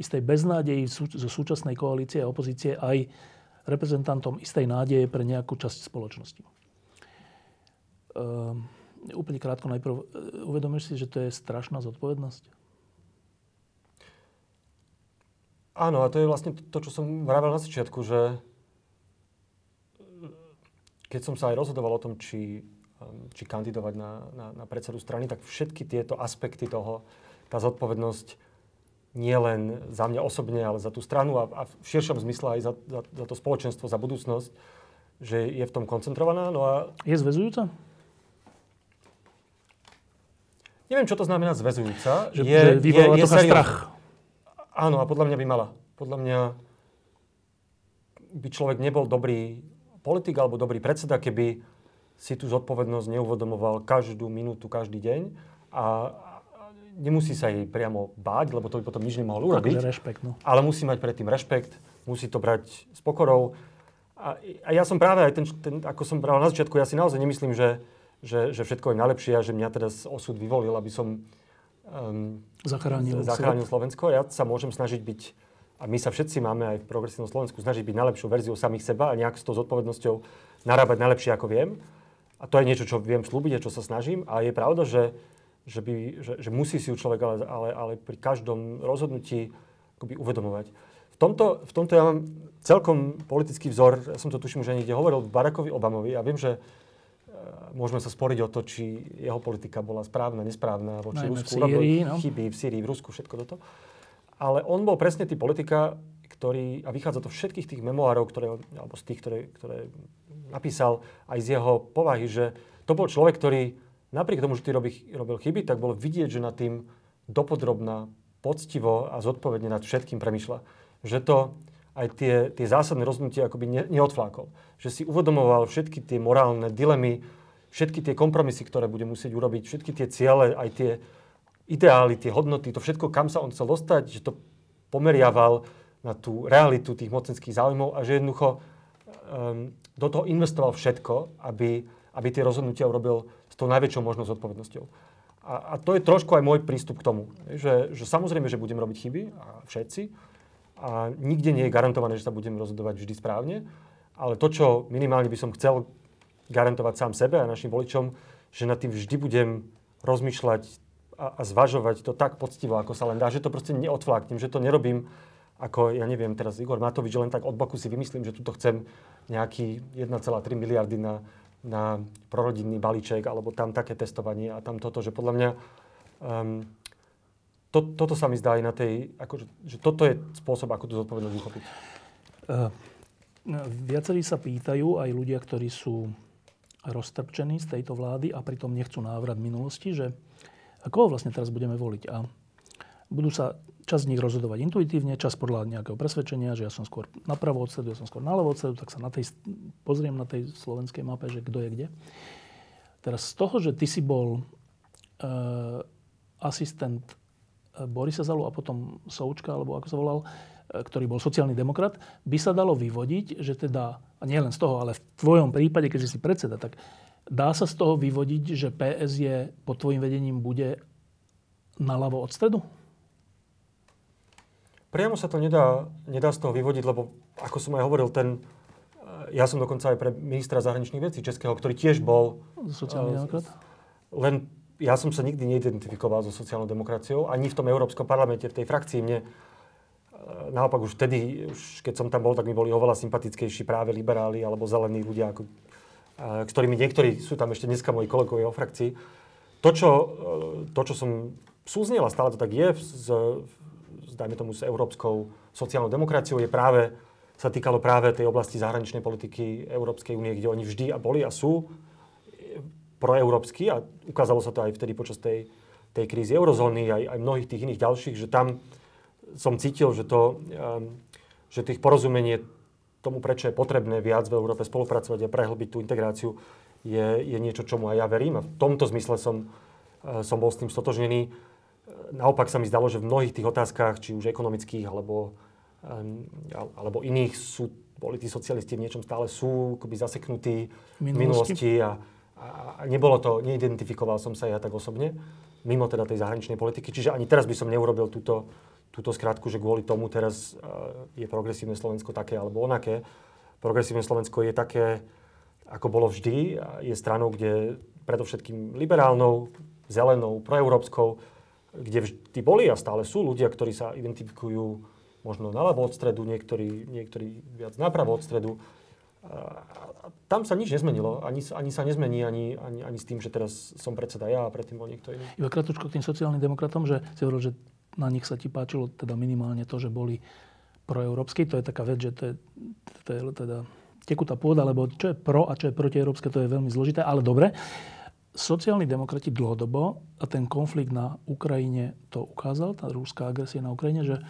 istej beznádeji zo súčasnej koalície a opozície aj reprezentantom istej nádeje pre nejakú časť spoločnosti. Ehm úplne krátko najprv, e, uvedomíš si, že to je strašná zodpovednosť? Áno, a to je vlastne to, čo som vravel na začiatku, že e, keď som sa aj rozhodoval o tom, či, či kandidovať na, na, na predsedu strany, tak všetky tieto aspekty toho, tá zodpovednosť nie len za mňa osobne, ale za tú stranu a, a v širšom zmysle aj za, za, za to spoločenstvo, za budúcnosť, že je v tom koncentrovaná. No a... Je zväzujúca? Neviem, čo to znamená zväzujúca. Že, je, že vyvoláva je, je strach. Áno, a podľa mňa by mala. Podľa mňa by človek nebol dobrý politik alebo dobrý predseda, keby si tú zodpovednosť neuvodomoval každú minútu, každý deň a nemusí sa jej priamo báť, lebo to by potom nič nemohol urobiť. rešpekt, no. Ale musí mať predtým rešpekt, musí to brať s pokorou. A, a ja som práve aj ten, ten, ako som bral na začiatku, ja si naozaj nemyslím, že že, že všetko je najlepšie a že mňa teraz osud vyvolil, aby som um, zachránil, zachránil Slovensko. Ja sa môžem snažiť byť, a my sa všetci máme aj v progresívnom Slovensku, snažiť byť najlepšou verziou samých seba a nejak s tou zodpovednosťou narábať najlepšie, ako viem. A to je niečo, čo viem slúbiť a čo sa snažím. A je pravda, že, že, by, že, že musí si ju človek ale, ale, ale pri každom rozhodnutí akoby uvedomovať. V tomto, v tomto ja mám celkom politický vzor, ja som to tuším už niekde hovoril, Barackovi Obamovi a viem, že môžeme sa sporiť o to, či jeho politika bola správna, nesprávna, voči Najmä Rusku. V Sýrii, no. chyby v Sýrii, v Rusku, všetko toto. Ale on bol presne tý politika, ktorý, a vychádza to všetkých tých memoárov, ktoré, alebo z tých, ktoré, ktoré napísal, aj z jeho povahy, že to bol človek, ktorý napriek tomu, že ty robí, robil chyby, tak bolo vidieť, že nad tým dopodrobná, poctivo a zodpovedne nad všetkým premyšľa. Že to aj tie, tie zásadné rozhodnutia akoby ne, neodflákol. Že si uvedomoval všetky tie morálne dilemy, všetky tie kompromisy, ktoré bude musieť urobiť, všetky tie ciele, aj tie ideály, tie hodnoty, to všetko, kam sa on chcel dostať, že to pomeriaval na tú realitu tých mocenských záujmov a že jednoducho um, do toho investoval všetko, aby, aby tie rozhodnutia urobil s tou najväčšou možnou zodpovednosťou. A, a to je trošku aj môj prístup k tomu. Že, že samozrejme, že budem robiť chyby, a všetci, a nikde nie je garantované, že sa budem rozhodovať vždy správne, ale to, čo minimálne by som chcel garantovať sám sebe a našim voličom, že nad tým vždy budem rozmýšľať a, a zvažovať to tak poctivo, ako sa len dá, že to proste neodfláknem, že to nerobím ako, ja neviem, teraz Igor Matovič, len tak od boku si vymyslím, že tuto chcem nejaký 1,3 miliardy na, na prorodinný balíček, alebo tam také testovanie a tam toto, že podľa mňa um, to, toto sa mi zdá aj na tej, akože, že toto je spôsob, ako tú zodpovednosť uchopiť. Uh, viacerí sa pýtajú, aj ľudia, ktorí sú roztrpčení z tejto vlády a pritom nechcú návrat minulosti, že koho vlastne teraz budeme voliť. A budú sa čas z nich rozhodovať intuitívne, čas podľa nejakého presvedčenia, že ja som skôr na pravú odstredu, ja som skôr na ľavú odstredu, tak sa na tej, pozriem na tej slovenskej mape, že kto je kde. Teraz z toho, že ty si bol e, asistent Borisa Zalu a potom Součka, alebo ako sa volal, e, ktorý bol sociálny demokrat, by sa dalo vyvodiť, že teda, a nie len z toho, ale v tvojom prípade, keďže si predseda, tak dá sa z toho vyvodiť, že PS je pod tvojim vedením bude naľavo od stredu? Priamo sa to nedá, nedá z toho vyvodiť, lebo ako som aj hovoril, ten, e, ja som dokonca aj pre ministra zahraničných vecí Českého, ktorý tiež bol... Sociálny demokrat? Len ja som sa nikdy neidentifikoval so sociálnou demokraciou, ani v tom Európskom parlamente, v tej frakcii. Mne e, naopak už vtedy, už keď som tam bol, tak mi boli oveľa sympatickejší práve liberáli alebo zelení ľudia, ako, ktorými niektorí sú tam ešte dneska moji kolegovia o frakcii. To, čo, to, čo som súznel a stále to tak je, s, dajme tomu s európskou sociálnou demokraciou, je práve, sa týkalo práve tej oblasti zahraničnej politiky Európskej únie, kde oni vždy a boli a sú proeurópsky a ukázalo sa to aj vtedy počas tej, tej krízy eurozóny, aj, aj mnohých tých iných ďalších, že tam som cítil, že, to, um, že tých porozumenie tomu, prečo je potrebné viac v Európe spolupracovať a prehlbiť tú integráciu, je, je niečo, čomu aj ja verím. A v tomto zmysle som, uh, som bol s tým stotožnený. Naopak sa mi zdalo, že v mnohých tých otázkach, či už ekonomických alebo, alebo iných, sú, boli tí socialisti v niečom stále sú akoby zaseknutí v minulosti, minulosti a, a nebolo to, neidentifikoval som sa ja tak osobne, mimo teda tej zahraničnej politiky. Čiže ani teraz by som neurobil túto, túto skratku, že kvôli tomu teraz je progresívne Slovensko také alebo onaké. Progresívne Slovensko je také, ako bolo vždy. Je stranou, kde predovšetkým liberálnou, zelenou, proeurópskou, kde vždy boli a stále sú ľudia, ktorí sa identifikujú možno naľavo od stredu, niektorí, niektorí viac napravo od stredu tam sa nič nezmenilo. Ani, ani sa nezmení ani, ani, ani s tým, že teraz som predseda ja a predtým bol niekto iný. Iba krátko k tým sociálnym demokratom, že si hovoril, že na nich sa ti páčilo teda minimálne to, že boli proeurópsky. To je taká vec, že to je, to je teda tekutá pôda, lebo čo je pro a čo je protieurópske, to je veľmi zložité. Ale dobre, sociálni demokrati dlhodobo, a ten konflikt na Ukrajine to ukázal, tá rúská agresia na Ukrajine, že e,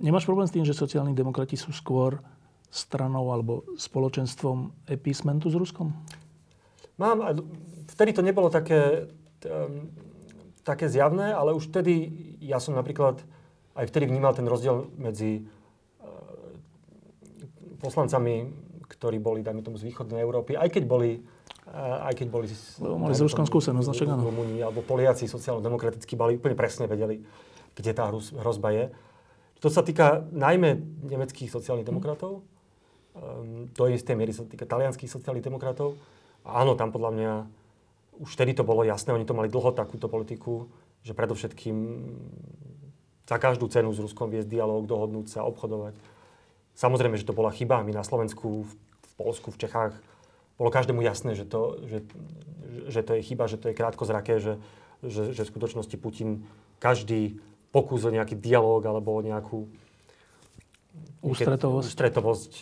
nemáš problém s tým, že sociálni demokrati sú skôr stranou alebo spoločenstvom epísmentu s Ruskom? Mám, vtedy to nebolo také, také zjavné, ale už vtedy ja som napríklad aj vtedy vnímal ten rozdiel medzi uh, poslancami, ktorí boli, dajme tomu, z východnej Európy, aj keď boli aj keď boli Lebo mali s Ruskom skúsenosť, však áno. Rumúni alebo Poliaci sociálno-demokratickí boli úplne presne vedeli, kde tá hrozba je. To sa týka najmä nemeckých sociálnych demokratov, Um, do istej miery sa týka talianských sociálnych demokratov. A áno, tam podľa mňa už vtedy to bolo jasné, oni to mali dlho takúto politiku, že predovšetkým za každú cenu s Ruskom viesť dialog, dohodnúť sa, obchodovať. Samozrejme, že to bola chyba. My na Slovensku, v Polsku, v Čechách bolo každému jasné, že to, že, že to je chyba, že to je krátkozraké, že, že, že v skutočnosti Putin každý pokus o nejaký dialog alebo o nejakú ústretovosť. ústretovosť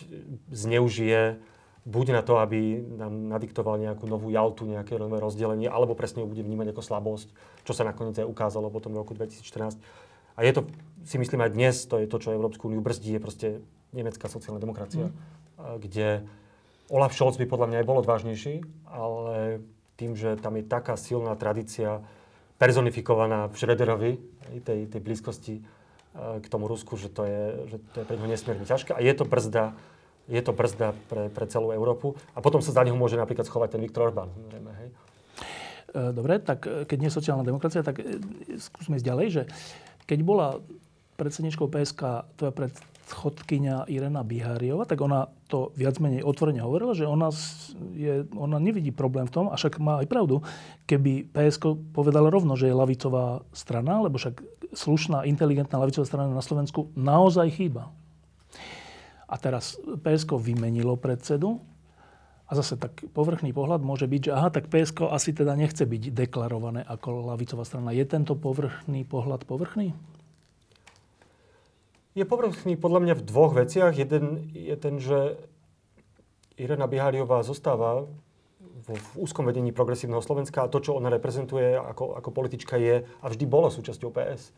zneužije buď na to, aby nám nadiktoval nejakú novú jaltu, nejaké nové rozdelenie, alebo presne ju bude vnímať ako slabosť, čo sa nakoniec aj ukázalo potom v roku 2014. A je to, si myslím aj dnes, to je to, čo Európsku úniu brzdí, je proste nemecká sociálna demokracia, mm. kde Olaf Scholz by podľa mňa aj bol odvážnejší, ale tým, že tam je taká silná tradícia personifikovaná v Schröderovi, tej, tej blízkosti Eh, k tomu Rusku, že to je, že to je pre neho nesmierne ťažké. A je to brzda, je to brzda pre, pre celú Európu. A potom sa za neho môže napríklad schovať ten Viktor Orbán. hej. Eh, dobre, tak eh, keď nie je sociálna demokracia, tak skúsme ísť ďalej, že keď bola predsedničkou PSK tvoja predchodkynia Irena Biháriova, tak ona to viac menej otvorene hovorila, že ona, je, ona nevidí problém v tom, a však má aj pravdu, keby PSK povedala rovno, že je lavicová strana, lebo však slušná, inteligentná lavicová strana na Slovensku naozaj chýba. A teraz PSK vymenilo predsedu A zase tak povrchný pohľad môže byť, že aha, tak PSK asi teda nechce byť deklarované ako lavicová strana. Je tento povrchný pohľad povrchný? Je povrchný podľa mňa v dvoch veciach. Jeden je ten, že Irena Bihariová zostáva v, v úzkom vedení progresívneho Slovenska a to, čo ona reprezentuje ako, ako politička je a vždy bolo súčasťou PS.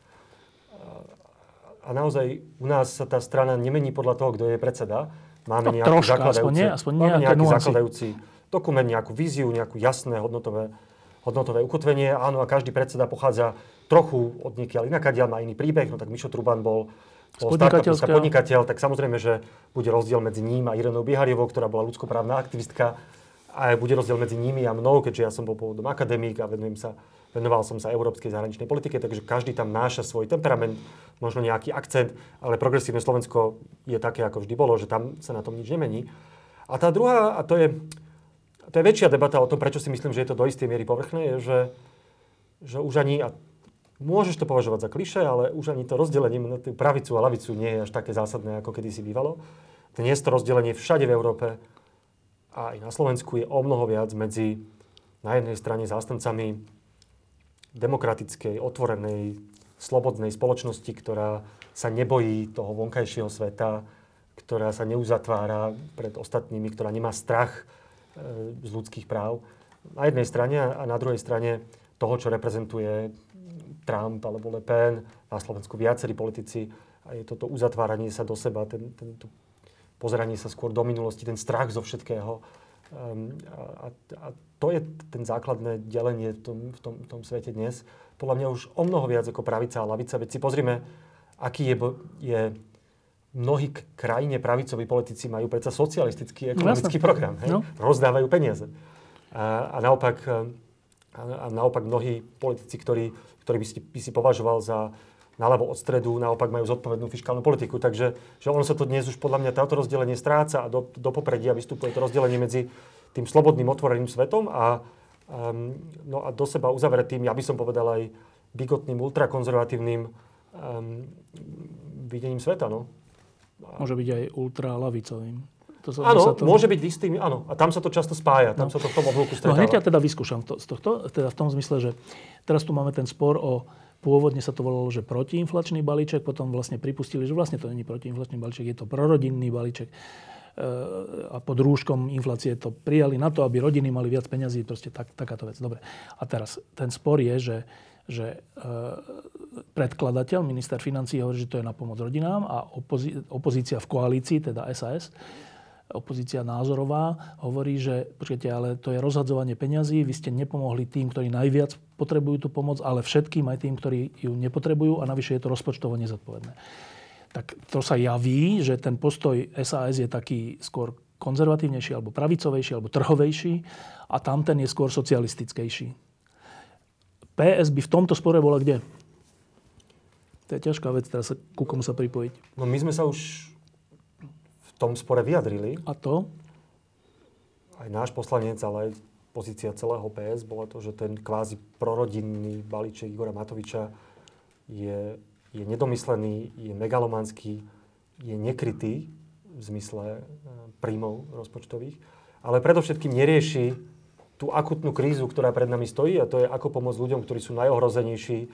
A naozaj u nás sa tá strana nemení podľa toho, kto je predseda, Máme no, nejaký troška, zakladajúci, aspoň nie, aspoň máme nejaký zakladajúci dokument, nejakú víziu, nejakú jasné hodnotové, hodnotové ukotvenie. Áno, a každý predseda pochádza trochu od niekiaľ inakadiaľ, má iný príbeh. No tak Mišo Truban bol, bol startupovská podnikateľ, tak samozrejme, že bude rozdiel medzi ním a Irenou Bihariovou, ktorá bola ľudskoprávna aktivistka. A bude rozdiel medzi nimi a mnou, keďže ja som bol pôvodom akademík a venujem sa venoval som sa európskej zahraničnej politike, takže každý tam náša svoj temperament, možno nejaký akcent, ale progresívne Slovensko je také, ako vždy bolo, že tam sa na tom nič nemení. A tá druhá, a to je, to je väčšia debata o tom, prečo si myslím, že je to do istej miery povrchné, je, že, že už ani, a môžeš to považovať za kliše, ale už ani to rozdelenie na tú pravicu a lavicu nie je až také zásadné, ako kedysi bývalo. Dnes to rozdelenie všade v Európe a aj na Slovensku je o mnoho viac medzi na jednej strane zástancami demokratickej, otvorenej, slobodnej spoločnosti, ktorá sa nebojí toho vonkajšieho sveta, ktorá sa neuzatvára pred ostatnými, ktorá nemá strach e, z ľudských práv. Na jednej strane a na druhej strane toho, čo reprezentuje Trump alebo Le Pen, na Slovensku viacerí politici, a je toto uzatváranie sa do seba, ten, tento pozeranie sa skôr do minulosti, ten strach zo všetkého, Um, a, a to je ten základné delenie v tom, v tom, v tom svete dnes. Podľa mňa už o mnoho viac ako pravica a lavica. Veď si pozrime, aký je, je mnohí krajine pravicoví politici majú predsa socialistický ekonomický Jasne. program. Hej? No. Rozdávajú peniaze. A, a, naopak, a, a naopak mnohí politici, ktorí, ktorí by, si, by si považoval za naľavo od stredu, naopak majú zodpovednú fiskálnu politiku. Takže že ono sa to dnes už podľa mňa táto rozdelenie stráca a do, do popredia vystupuje to rozdelenie medzi tým slobodným, otvoreným svetom a, um, no a do seba uzavretým, ja by som povedal aj bigotným, ultrakonzervatívnym um, videním sveta. No. Môže byť aj ultralavicovým. To sa, áno, to... môže byť istým, áno. A tam sa to často spája, tam no. sa to v tom obľúku stretáva. No hneď ja teda vyskúšam to, z tohto, teda v tom zmysle, že teraz tu máme ten spor o Pôvodne sa to volalo, že protiinflačný balíček, potom vlastne pripustili, že vlastne to není protiinflačný balíček, je to prorodinný balíček. E, a pod rúškom inflácie to prijali na to, aby rodiny mali viac peňazí, proste tak, takáto vec. Dobre. A teraz ten spor je, že, že e, predkladateľ, minister financí hovorí, že to je na pomoc rodinám a opozí, opozícia v koalícii, teda SAS, opozícia názorová hovorí, že počkajte, ale to je rozhadzovanie peňazí, vy ste nepomohli tým, ktorí najviac potrebujú tú pomoc, ale všetkým aj tým, ktorí ju nepotrebujú a navyše je to rozpočtovo nezodpovedné. Tak to sa javí, že ten postoj SAS je taký skôr konzervatívnejší, alebo pravicovejší, alebo trhovejší a tam ten je skôr socialistickejší. PS by v tomto spore bola kde? To je ťažká vec, teraz sa, ku komu sa pripojiť. No my sme sa už tom spore vyjadrili. A to? Aj náš poslanec, ale aj pozícia celého PS bola to, že ten kvázi prorodinný balíček Igora Matoviča je, je nedomyslený, je megalomanský, je nekrytý v zmysle e, príjmov rozpočtových, ale predovšetkým nerieši tú akutnú krízu, ktorá pred nami stojí a to je ako pomôcť ľuďom, ktorí sú najohrozenejší, e,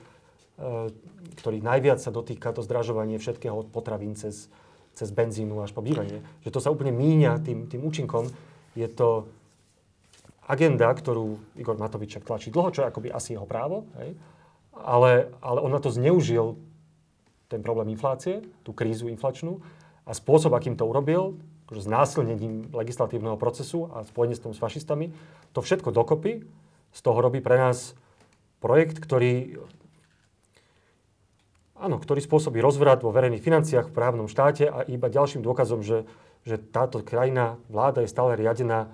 ktorých najviac sa dotýka to zdražovanie všetkého od potravín cez, cez benzínu až po bývanie. Že to sa úplne míňa tým, tým účinkom. Je to agenda, ktorú Igor Matovič tlačí dlho, čo je akoby asi jeho právo, hej? Ale, ale on na to zneužil ten problém inflácie, tú krízu inflačnú a spôsob, akým to urobil, s násilnením legislatívneho procesu a spojenie s tom s fašistami, to všetko dokopy z toho robí pre nás projekt, ktorý Áno, ktorý spôsobí rozvrat vo verejných financiách v právnom štáte a iba ďalším dôkazom, že, že táto krajina, vláda je stále riadená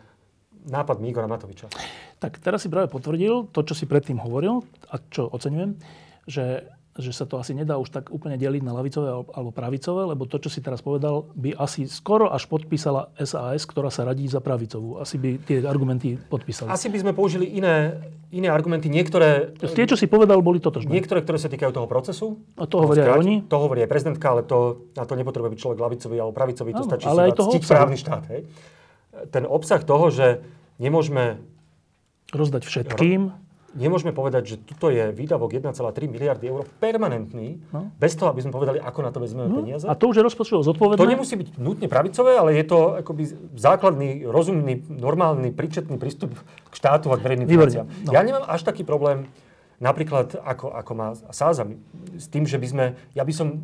nápad Igora Matoviča. Tak teraz si práve potvrdil to, čo si predtým hovoril a čo oceňujem, že že sa to asi nedá už tak úplne deliť na lavicové alebo pravicové, lebo to, čo si teraz povedal, by asi skoro až podpísala SAS, ktorá sa radí za pravicovú. Asi by tie argumenty podpísali. Asi by sme použili iné, iné argumenty. Niektoré... Tie, čo si povedal, boli totožné. Niektoré, ktoré sa týkajú toho procesu. A to hovoria aj oni. To hovorí aj prezidentka, ale to, na to nepotrebuje byť človek lavicový alebo pravicový. To stačí ale si aj toho právny štát. Hej? ten obsah toho, že nemôžeme rozdať všetkým. Nemôžeme povedať, že tuto je výdavok 1,3 miliardy eur permanentný, no. bez toho, aby sme povedali, ako na to vezmeme no. peniaze. A to už je rozpočtovo zodpovedné? To nemusí byť nutne pravicové, ale je to akoby základný, rozumný, normálny, príčetný prístup k štátu a k verejným financiám. No. Ja nemám až taký problém, napríklad ako, ako má Sáza, s tým, že by sme, ja by som,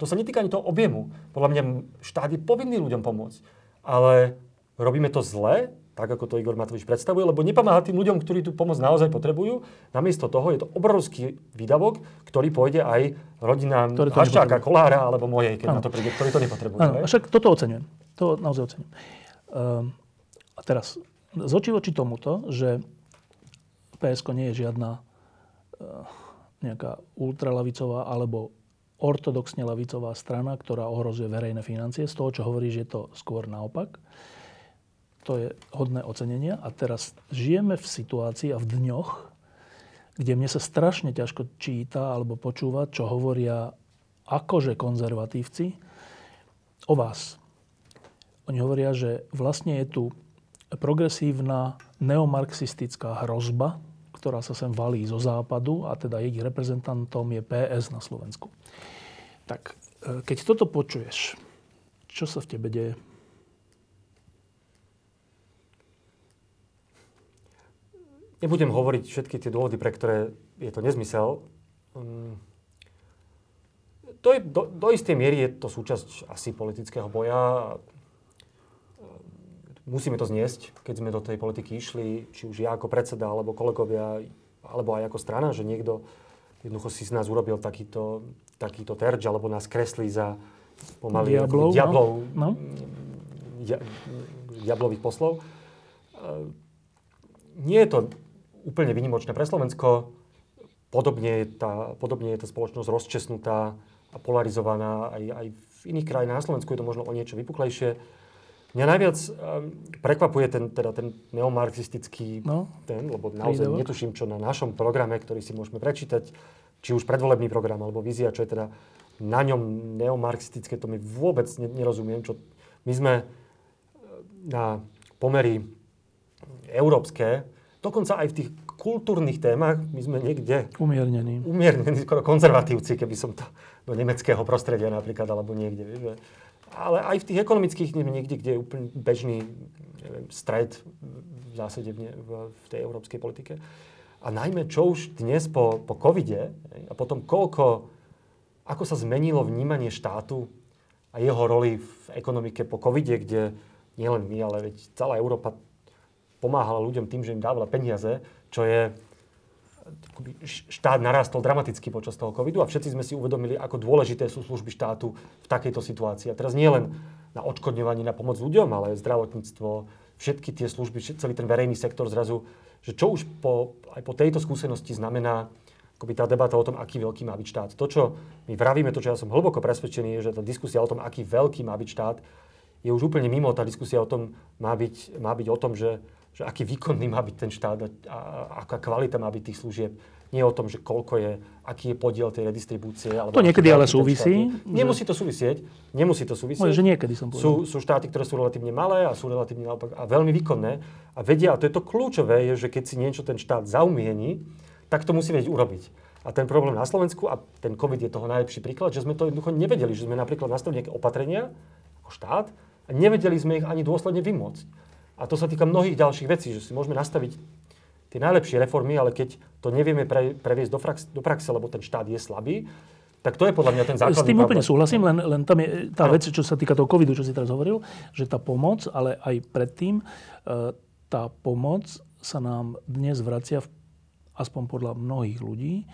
to sa netýka ani toho objemu, podľa mňa štát je povinný ľuďom pomôcť, ale robíme to zle, tak ako to Igor Matovič predstavuje, lebo nepomáha tým ľuďom, ktorí tú pomoc naozaj potrebujú. Namiesto toho je to obrovský výdavok, ktorý pôjde aj rodinám Haščáka, Kolára alebo mojej, keď ano. na to príde, ktorí to nepotrebujú. Áno, však toto oceňujem. To naozaj oceňujem. Uh, a teraz, z očí voči tomuto, že PSK nie je žiadna uh, nejaká ultralavicová alebo ortodoxne lavicová strana, ktorá ohrozuje verejné financie. Z toho, čo hovorí, že je to skôr naopak. To je hodné ocenenia. A teraz žijeme v situácii a v dňoch, kde mne sa strašne ťažko číta alebo počúva, čo hovoria akože konzervatívci o vás. Oni hovoria, že vlastne je tu progresívna neomarxistická hrozba, ktorá sa sem valí zo západu a teda ich reprezentantom je PS na Slovensku. Tak e, keď toto počuješ, čo sa v tebe deje? Nebudem hovoriť všetky tie dôvody, pre ktoré je to nezmysel. Mm. To je, do, do istej miery je to súčasť asi politického boja. Musíme to zniesť, keď sme do tej politiky išli, či už ja ako predseda, alebo kolegovia, alebo aj ako strana, že niekto jednoducho si z nás urobil takýto, takýto terč, alebo nás kreslí za pomaly diablov, diablov no? dia, diablových poslov. Nie je to úplne vynimočné pre Slovensko. Podobne je tá, podobne je tá spoločnosť rozčesnutá a polarizovaná aj, aj v iných krajinách. Na Slovensku je to možno o niečo vypuklejšie. Mňa najviac um, prekvapuje ten, teda ten neomarxistický no, ten, lebo naozaj prídevok. netuším, čo na našom programe, ktorý si môžeme prečítať, či už predvolebný program alebo vízia, čo je teda na ňom neomarxistické, to mi vôbec nerozumiem. Čo my sme e, na pomery európske dokonca aj v tých kultúrnych témach my sme niekde... Umiernení. Umiernení, skoro konzervatívci, keby som to do nemeckého prostredia napríklad, alebo niekde. Vieš, ale aj v tých ekonomických niekde, kde je úplne bežný neviem, stred v zásade v, v, v tej európskej politike. A najmä, čo už dnes po, po covide a potom koľko, ako sa zmenilo vnímanie štátu a jeho roli v ekonomike po covide, kde nielen my, ale veď celá Európa pomáhala ľuďom tým, že im dávala peniaze, čo je štát narastol dramaticky počas toho covidu a všetci sme si uvedomili, ako dôležité sú služby štátu v takejto situácii. A teraz nie len na odškodňovanie, na pomoc ľuďom, ale zdravotníctvo, všetky tie služby, celý ten verejný sektor zrazu, že čo už po, aj po tejto skúsenosti znamená akoby tá debata o tom, aký veľký má byť štát. To, čo my vravíme, to, čo ja som hlboko presvedčený, je, že tá diskusia o tom, aký veľký má byť štát, je už úplne mimo. Tá diskusia o tom má byť, má byť o tom, že že aký výkonný má byť ten štát a, a aká kvalita má byť tých služieb. Nie o tom, že koľko je, aký je podiel tej redistribúcie. Alebo to niekedy ale súvisí. Že... Nemusí to súvisieť. Nemusí to súvisieť. Môže, že niekedy som povedal. Sú, sú štáty, ktoré sú relatívne malé a sú relatívne naopak a veľmi výkonné. A vedia, a to je to kľúčové, je, že keď si niečo ten štát zaumieni, tak to musí vedieť urobiť. A ten problém na Slovensku, a ten COVID je toho najlepší príklad, že sme to jednoducho nevedeli, že sme napríklad nastavili nejaké opatrenia ako štát a nevedeli sme ich ani dôsledne vymôcť. A to sa týka mnohých ďalších vecí, že si môžeme nastaviť tie najlepšie reformy, ale keď to nevieme pre, previesť do, frax, do praxe, lebo ten štát je slabý, tak to je podľa mňa ten základný S tým problém. úplne súhlasím, len, len tam je tá no. vec, čo sa týka toho covidu, čo si teraz hovoril, že tá pomoc, ale aj predtým, e, tá pomoc sa nám dnes vracia, v, aspoň podľa mnohých ľudí, e,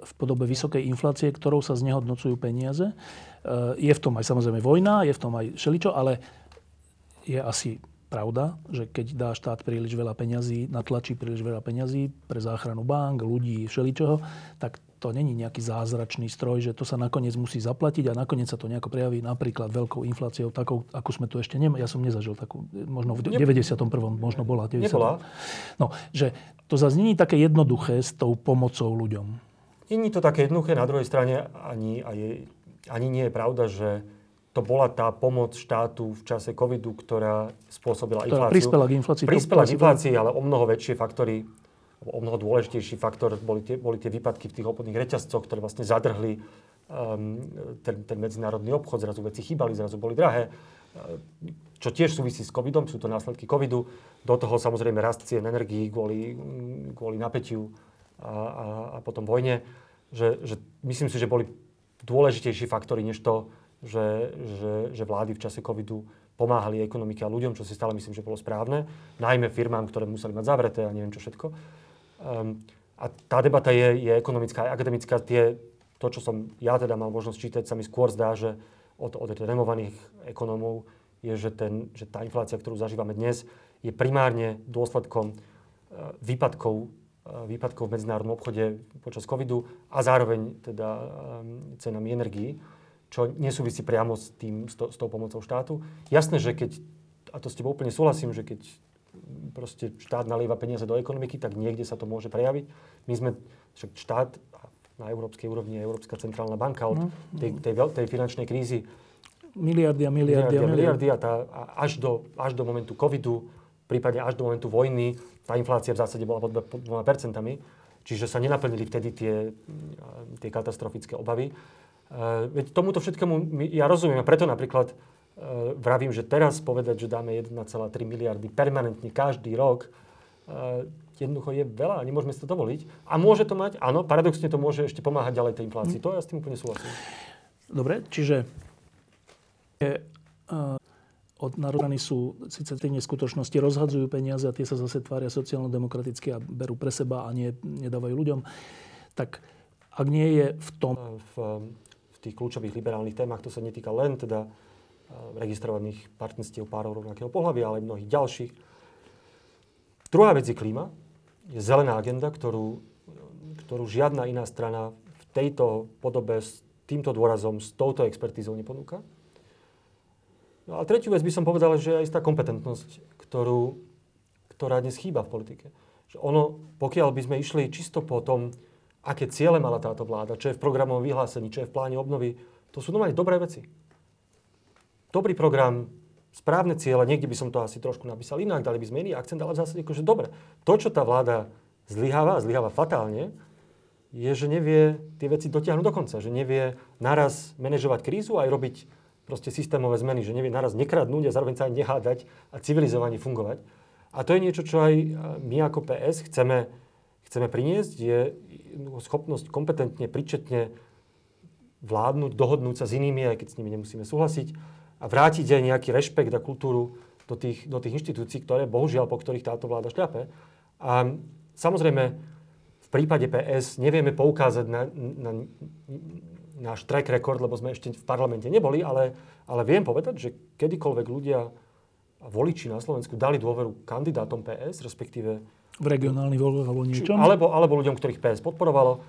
v podobe vysokej inflácie, ktorou sa znehodnocujú peniaze. E, je v tom aj samozrejme vojna, je v tom aj šeličo, ale je asi pravda, že keď dá štát príliš veľa peňazí, natlačí príliš veľa peňazí pre záchranu bank, ľudí, všeličoho, tak to není nejaký zázračný stroj, že to sa nakoniec musí zaplatiť a nakoniec sa to nejako prejaví napríklad veľkou infláciou, takou, ako sme tu ešte nemali. Ja som nezažil takú, možno v 91. možno bola. 90. Nebola. No, že to zase není také jednoduché s tou pomocou ľuďom. Není to také jednoduché, na druhej strane ani, ani, ani nie je pravda, že to bola tá pomoc štátu v čase covidu, ktorá spôsobila ktorá infláciu. prispela k inflácii. Prispela k inflácii, ale o mnoho väčšie faktory, o mnoho dôležitejší faktor boli tie, boli tie výpadky v tých obchodných reťazcoch, ktoré vlastne zadrhli um, ten, ten medzinárodný obchod, zrazu veci chýbali, zrazu boli drahé, čo tiež súvisí s covidom, sú to následky covidu. Do toho samozrejme rast cien energií kvôli, kvôli napätiu a, a, a potom vojne. Že, že myslím si, že boli dôležitejší faktory, než to, že, že, že vlády v čase covidu pomáhali ekonomike a ľuďom, čo si stále myslím, že bolo správne, najmä firmám, ktoré museli mať zavreté a neviem čo všetko. Um, a tá debata je, je ekonomická aj akademická. Tie, to, čo som ja teda mal možnosť čítať, sa mi skôr zdá, že od, od renomovaných ekonómov je, že, ten, že tá inflácia, ktorú zažívame dnes, je primárne dôsledkom uh, výpadkov, uh, výpadkov v medzinárodnom obchode počas covidu a zároveň teda um, cenami energií čo nesúvisí priamo s, tým, s, to, s tou pomocou štátu. Jasné, že keď, a to s tebou úplne súhlasím, že keď proste štát nalieva peniaze do ekonomiky, tak niekde sa to môže prejaviť. My sme, však štát na európskej úrovni, Európska centrálna banka od no. tej, tej, tej finančnej krízy miliardy a miliardy, a miliardy a, tá, a až, do, až do momentu covidu, prípadne až do momentu vojny, tá inflácia v zásade bola pod 2%, čiže sa nenaplnili vtedy tie, tie katastrofické obavy. Uh, veď tomuto všetkému ja rozumiem a preto napríklad uh, vravím, že teraz povedať, že dáme 1,3 miliardy permanentne každý rok, uh, jednoducho je veľa a nemôžeme si to dovoliť. A môže to mať, áno, paradoxne to môže ešte pomáhať ďalej tej inflácii. Hmm. To ja s tým úplne súhlasím. Dobre, čiže je, uh, od národní sú síce tie neskutočnosti, rozhadzujú peniaze a tie sa zase tvária sociálno-demokraticky a berú pre seba a nie, nedávajú ľuďom. Tak ak nie je v tom... V, tých kľúčových liberálnych témach. To sa netýka len teda eh, registrovaných partnerstiev párov rovnakého pohľavia, ale aj mnohých ďalších. Druhá vec je klíma. Je zelená agenda, ktorú, ktorú žiadna iná strana v tejto podobe s týmto dôrazom, s touto expertízou neponúka. No a tretiu vec by som povedal, že je istá kompetentnosť, ktorú, ktorá dnes chýba v politike. Že ono, pokiaľ by sme išli čisto po tom, aké ciele mala táto vláda, čo je v programovom vyhlásení, čo je v pláne obnovy. To sú normálne dobré veci. Dobrý program, správne ciele, niekde by som to asi trošku napísal inak, dali by sme iný akcent, ale v zásade akože dobre. To, čo tá vláda zlyháva, zlyháva fatálne, je, že nevie tie veci dotiahnuť do konca, že nevie naraz manažovať krízu aj robiť proste systémové zmeny, že nevie naraz nekradnúť a zároveň sa aj nehádať a civilizovane fungovať. A to je niečo, čo aj my ako PS chceme, chceme priniesť, je schopnosť kompetentne, príčetne vládnuť, dohodnúť sa s inými, aj keď s nimi nemusíme súhlasiť a vrátiť aj nejaký rešpekt a kultúru do tých, do tých inštitúcií, ktoré bohužiaľ po ktorých táto vláda šľape. A samozrejme, v prípade PS nevieme poukázať na, na náš track record, lebo sme ešte v parlamente neboli, ale, ale viem povedať, že kedykoľvek ľudia voliči na Slovensku dali dôveru kandidátom PS, respektíve v regionálnych voľbách alebo niečom? Či, alebo, alebo ľuďom, ktorých PS podporovalo,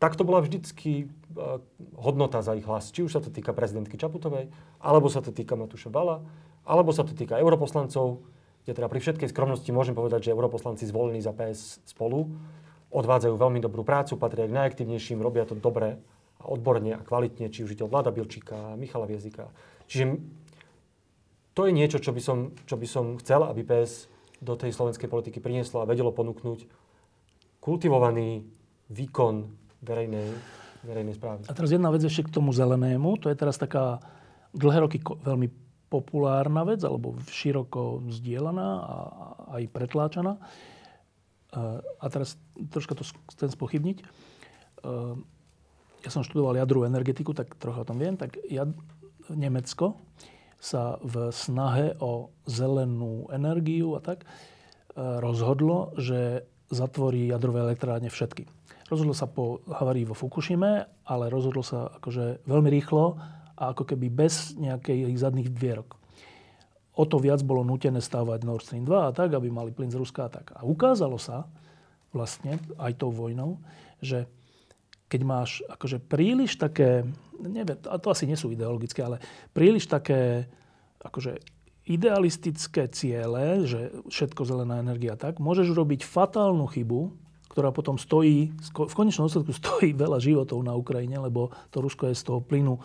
tak to bola vždycky uh, hodnota za ich hlas. Či už sa to týka prezidentky Čaputovej, alebo sa to týka Matúša Bala, alebo sa to týka europoslancov, kde teda pri všetkej skromnosti môžem povedať, že europoslanci zvolení za PS spolu odvádzajú veľmi dobrú prácu, patria k najaktívnejším, robia to dobre a odborne a kvalitne, či už ide Vlada Bilčíka, Michala Viezika. Čiže to je niečo, čo by som, čo by som chcel, aby PS do tej slovenskej politiky prinieslo a vedelo ponúknuť kultivovaný výkon verejnej, verejnej správy. A teraz jedna vec ešte k tomu zelenému. To je teraz taká dlhé roky veľmi populárna vec, alebo široko vzdielaná a aj pretláčaná. A teraz troška to chcem spochybniť. Ja som študoval jadrovú energetiku, tak trocha o tom viem. Tak jad... Nemecko sa v snahe o zelenú energiu a tak e, rozhodlo, že zatvorí jadrové elektrárne všetky. Rozhodlo sa po havárii vo Fukushime, ale rozhodlo sa akože veľmi rýchlo a ako keby bez nejakých zadných dvierok. O to viac bolo nutené stávať Nord Stream 2 a tak, aby mali plyn z Ruska a tak. A ukázalo sa vlastne aj tou vojnou, že keď máš akože príliš také, neviem, to asi nie sú ideologické, ale príliš také akože idealistické ciele, že všetko zelená energia tak, môžeš urobiť fatálnu chybu, ktorá potom stojí, v konečnom dôsledku (laughs) stojí veľa životov na Ukrajine, lebo to Rusko je z toho plynu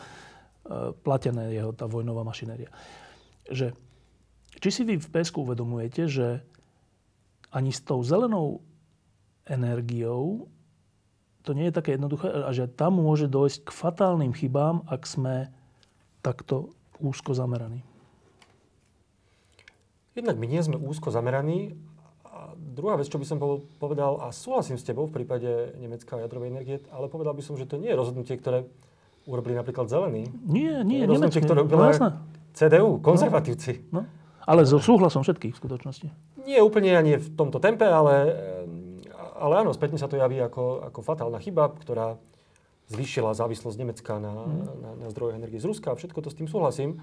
platené jeho tá vojnová mašinéria. Že, či si vy v PSK uvedomujete, že ani s tou zelenou energiou to nie je také jednoduché a že tam môže dojsť k fatálnym chybám, ak sme takto úzko zameraní. Jednak my nie sme úzko zameraní. A druhá vec, čo by som povedal, a súhlasím s tebou v prípade Nemecka a jadrovej energie, ale povedal by som, že to nie je rozhodnutie, ktoré urobili napríklad zelení. Nie, nie, to je rozhodnutie, ktoré urobila no, CDU, konzervatívci. No, no. Ale so súhlasom všetkých v skutočnosti. Nie úplne ani v tomto tempe, ale ale áno, spätne sa to javí ako, ako fatálna chyba, ktorá zvýšila závislosť Nemecka na, mm. na, na zdroje energie z Ruska a všetko to s tým súhlasím.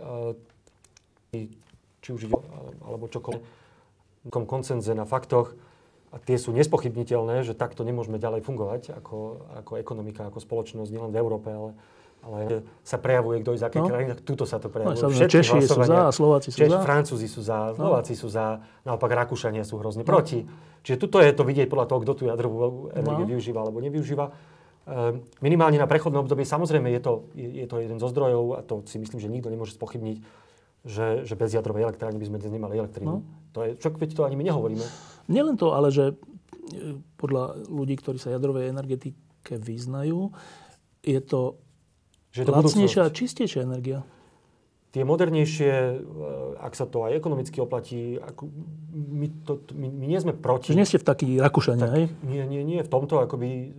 Uh, či už ide, alebo čokoľvek, koncenze na faktoch, a tie sú nespochybniteľné, že takto nemôžeme ďalej fungovať ako, ako ekonomika, ako spoločnosť, nielen v Európe, ale, ale sa prejavuje, kto je z akej no. krajiny, tak tuto sa to prejavuje. No, Češi sú za, Slováci sú Češi, za. Francúzi sú za, no. Slováci no. sú za, naopak Rakúšania sú hrozne no. proti. Čiže tuto je to vidieť podľa toho, kto tú jadrovú energiu no. využíva alebo nevyužíva. Ehm, minimálne na prechodné obdobie, samozrejme je to, je, je to jeden zo zdrojov a to si myslím, že nikto nemôže spochybniť, že, že bez jadrovej elektrárny by sme dnes nemali elektrínu. No. To je, čo, veď to ani my nehovoríme. Nielen to, ale že e, podľa ľudí, ktorí sa jadrovej energetike vyznajú, je to, že to lacnejšia a čistejšia energia tie modernejšie, e, ak sa to aj ekonomicky oplatí, ako my, to, my, my nie sme proti. Nie ste v taký Rakúšania, tak, hej? Nie, nie, nie, v tomto akoby...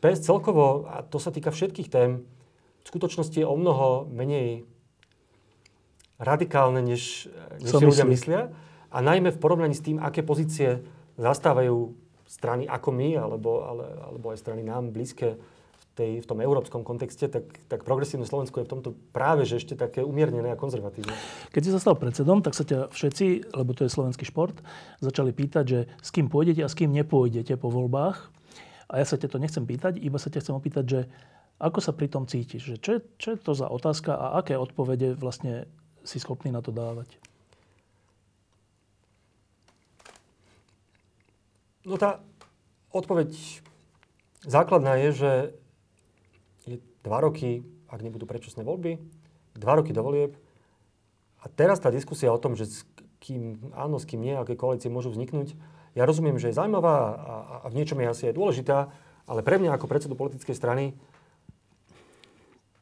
PS celkovo, a to sa týka všetkých tém, v skutočnosti je o mnoho menej radikálne, než, než si ľudia myslia. A najmä v porovnaní s tým, aké pozície zastávajú strany ako my, alebo, ale, alebo aj strany nám blízke tej, v tom európskom kontexte, tak, tak progresívne Slovensko je v tomto práve že ešte také umiernené a konzervatívne. Keď si sa stal predsedom, tak sa ťa všetci, lebo to je slovenský šport, začali pýtať, že s kým pôjdete a s kým nepôjdete po voľbách. A ja sa ťa to nechcem pýtať, iba sa ťa chcem opýtať, že ako sa pri tom cítiš? Že čo, je, čo je to za otázka a aké odpovede vlastne si schopný na to dávať? No tá odpoveď základná je, že dva roky, ak nebudú predčasné voľby, dva roky do volieb. A teraz tá diskusia o tom, že s kým áno, s kým nie, aké koalície môžu vzniknúť, ja rozumiem, že je zaujímavá a, a v niečom je asi aj dôležitá, ale pre mňa ako predsedu politickej strany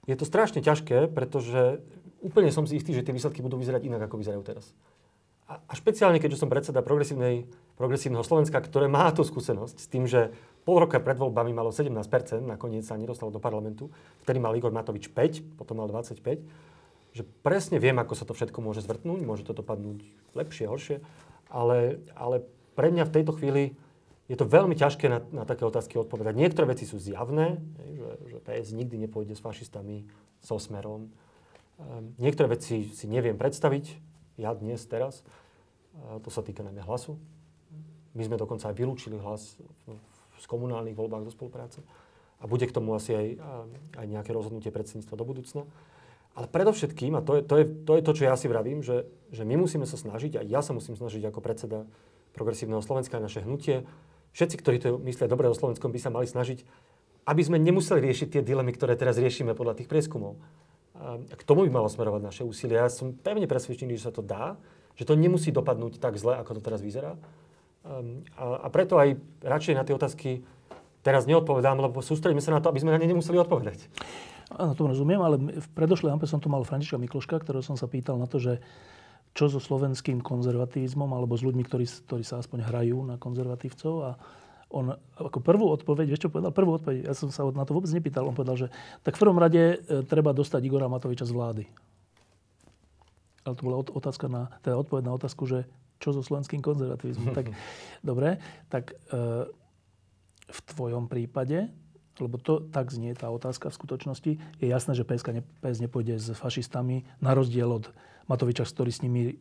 je to strašne ťažké, pretože úplne som si istý, že tie výsledky budú vyzerať inak, ako vyzerajú teraz. A, a špeciálne, keďže som predseda progresívneho Slovenska, ktoré má tú skúsenosť s tým, že pol roka pred voľbami malo 17%, nakoniec sa nedostalo do parlamentu. Vtedy mal Igor Matovič 5, potom mal 25. Že presne viem, ako sa to všetko môže zvrtnúť, môže to dopadnúť lepšie, horšie, ale, ale pre mňa v tejto chvíli je to veľmi ťažké na, na také otázky odpovedať. Niektoré veci sú zjavné, že, že PS nikdy nepôjde s fašistami, so smerom. Um, niektoré veci si neviem predstaviť, ja dnes, teraz. To sa týka najmä hlasu. My sme dokonca aj vylúčili hlas v, z komunálnych voľbách do spolupráce. A bude k tomu asi aj, aj nejaké rozhodnutie predsedníctva do budúcna. Ale predovšetkým, a to je to, je, to, je to čo ja si vravím, že, že my musíme sa snažiť, a ja sa musím snažiť ako predseda Progresívneho Slovenska a naše hnutie, všetci, ktorí to myslia dobre o Slovenskom, by sa mali snažiť, aby sme nemuseli riešiť tie dilemy, ktoré teraz riešime podľa tých prieskumov. A k tomu by malo smerovať naše úsilie. Ja som pevne presvedčený, že sa to dá, že to nemusí dopadnúť tak zle, ako to teraz vyzerá a, a preto aj radšej na tie otázky teraz neodpovedám, lebo sústredíme sa na to, aby sme na ne nemuseli odpovedať. Áno, to rozumiem, ale v predošlej ampe som tu mal Františka Mikloška, ktorého som sa pýtal na to, že čo so slovenským konzervativizmom alebo s ľuďmi, ktorí, ktorí sa aspoň hrajú na konzervatívcov a on ako prvú odpoveď, vieš čo povedal? Prvú odpoveď, ja som sa na to vôbec nepýtal, on povedal, že tak v prvom rade e, treba dostať Igora Matoviča z vlády. Ale to bola otázka na, teda odpoveď na otázku, že čo so slovenským konzervativizmom. tak, (laughs) dobre, tak e, v tvojom prípade, lebo to tak znie tá otázka v skutočnosti, je jasné, že PSK ne, PS nepôjde s fašistami, na rozdiel od Matoviča, ktorý s nimi e,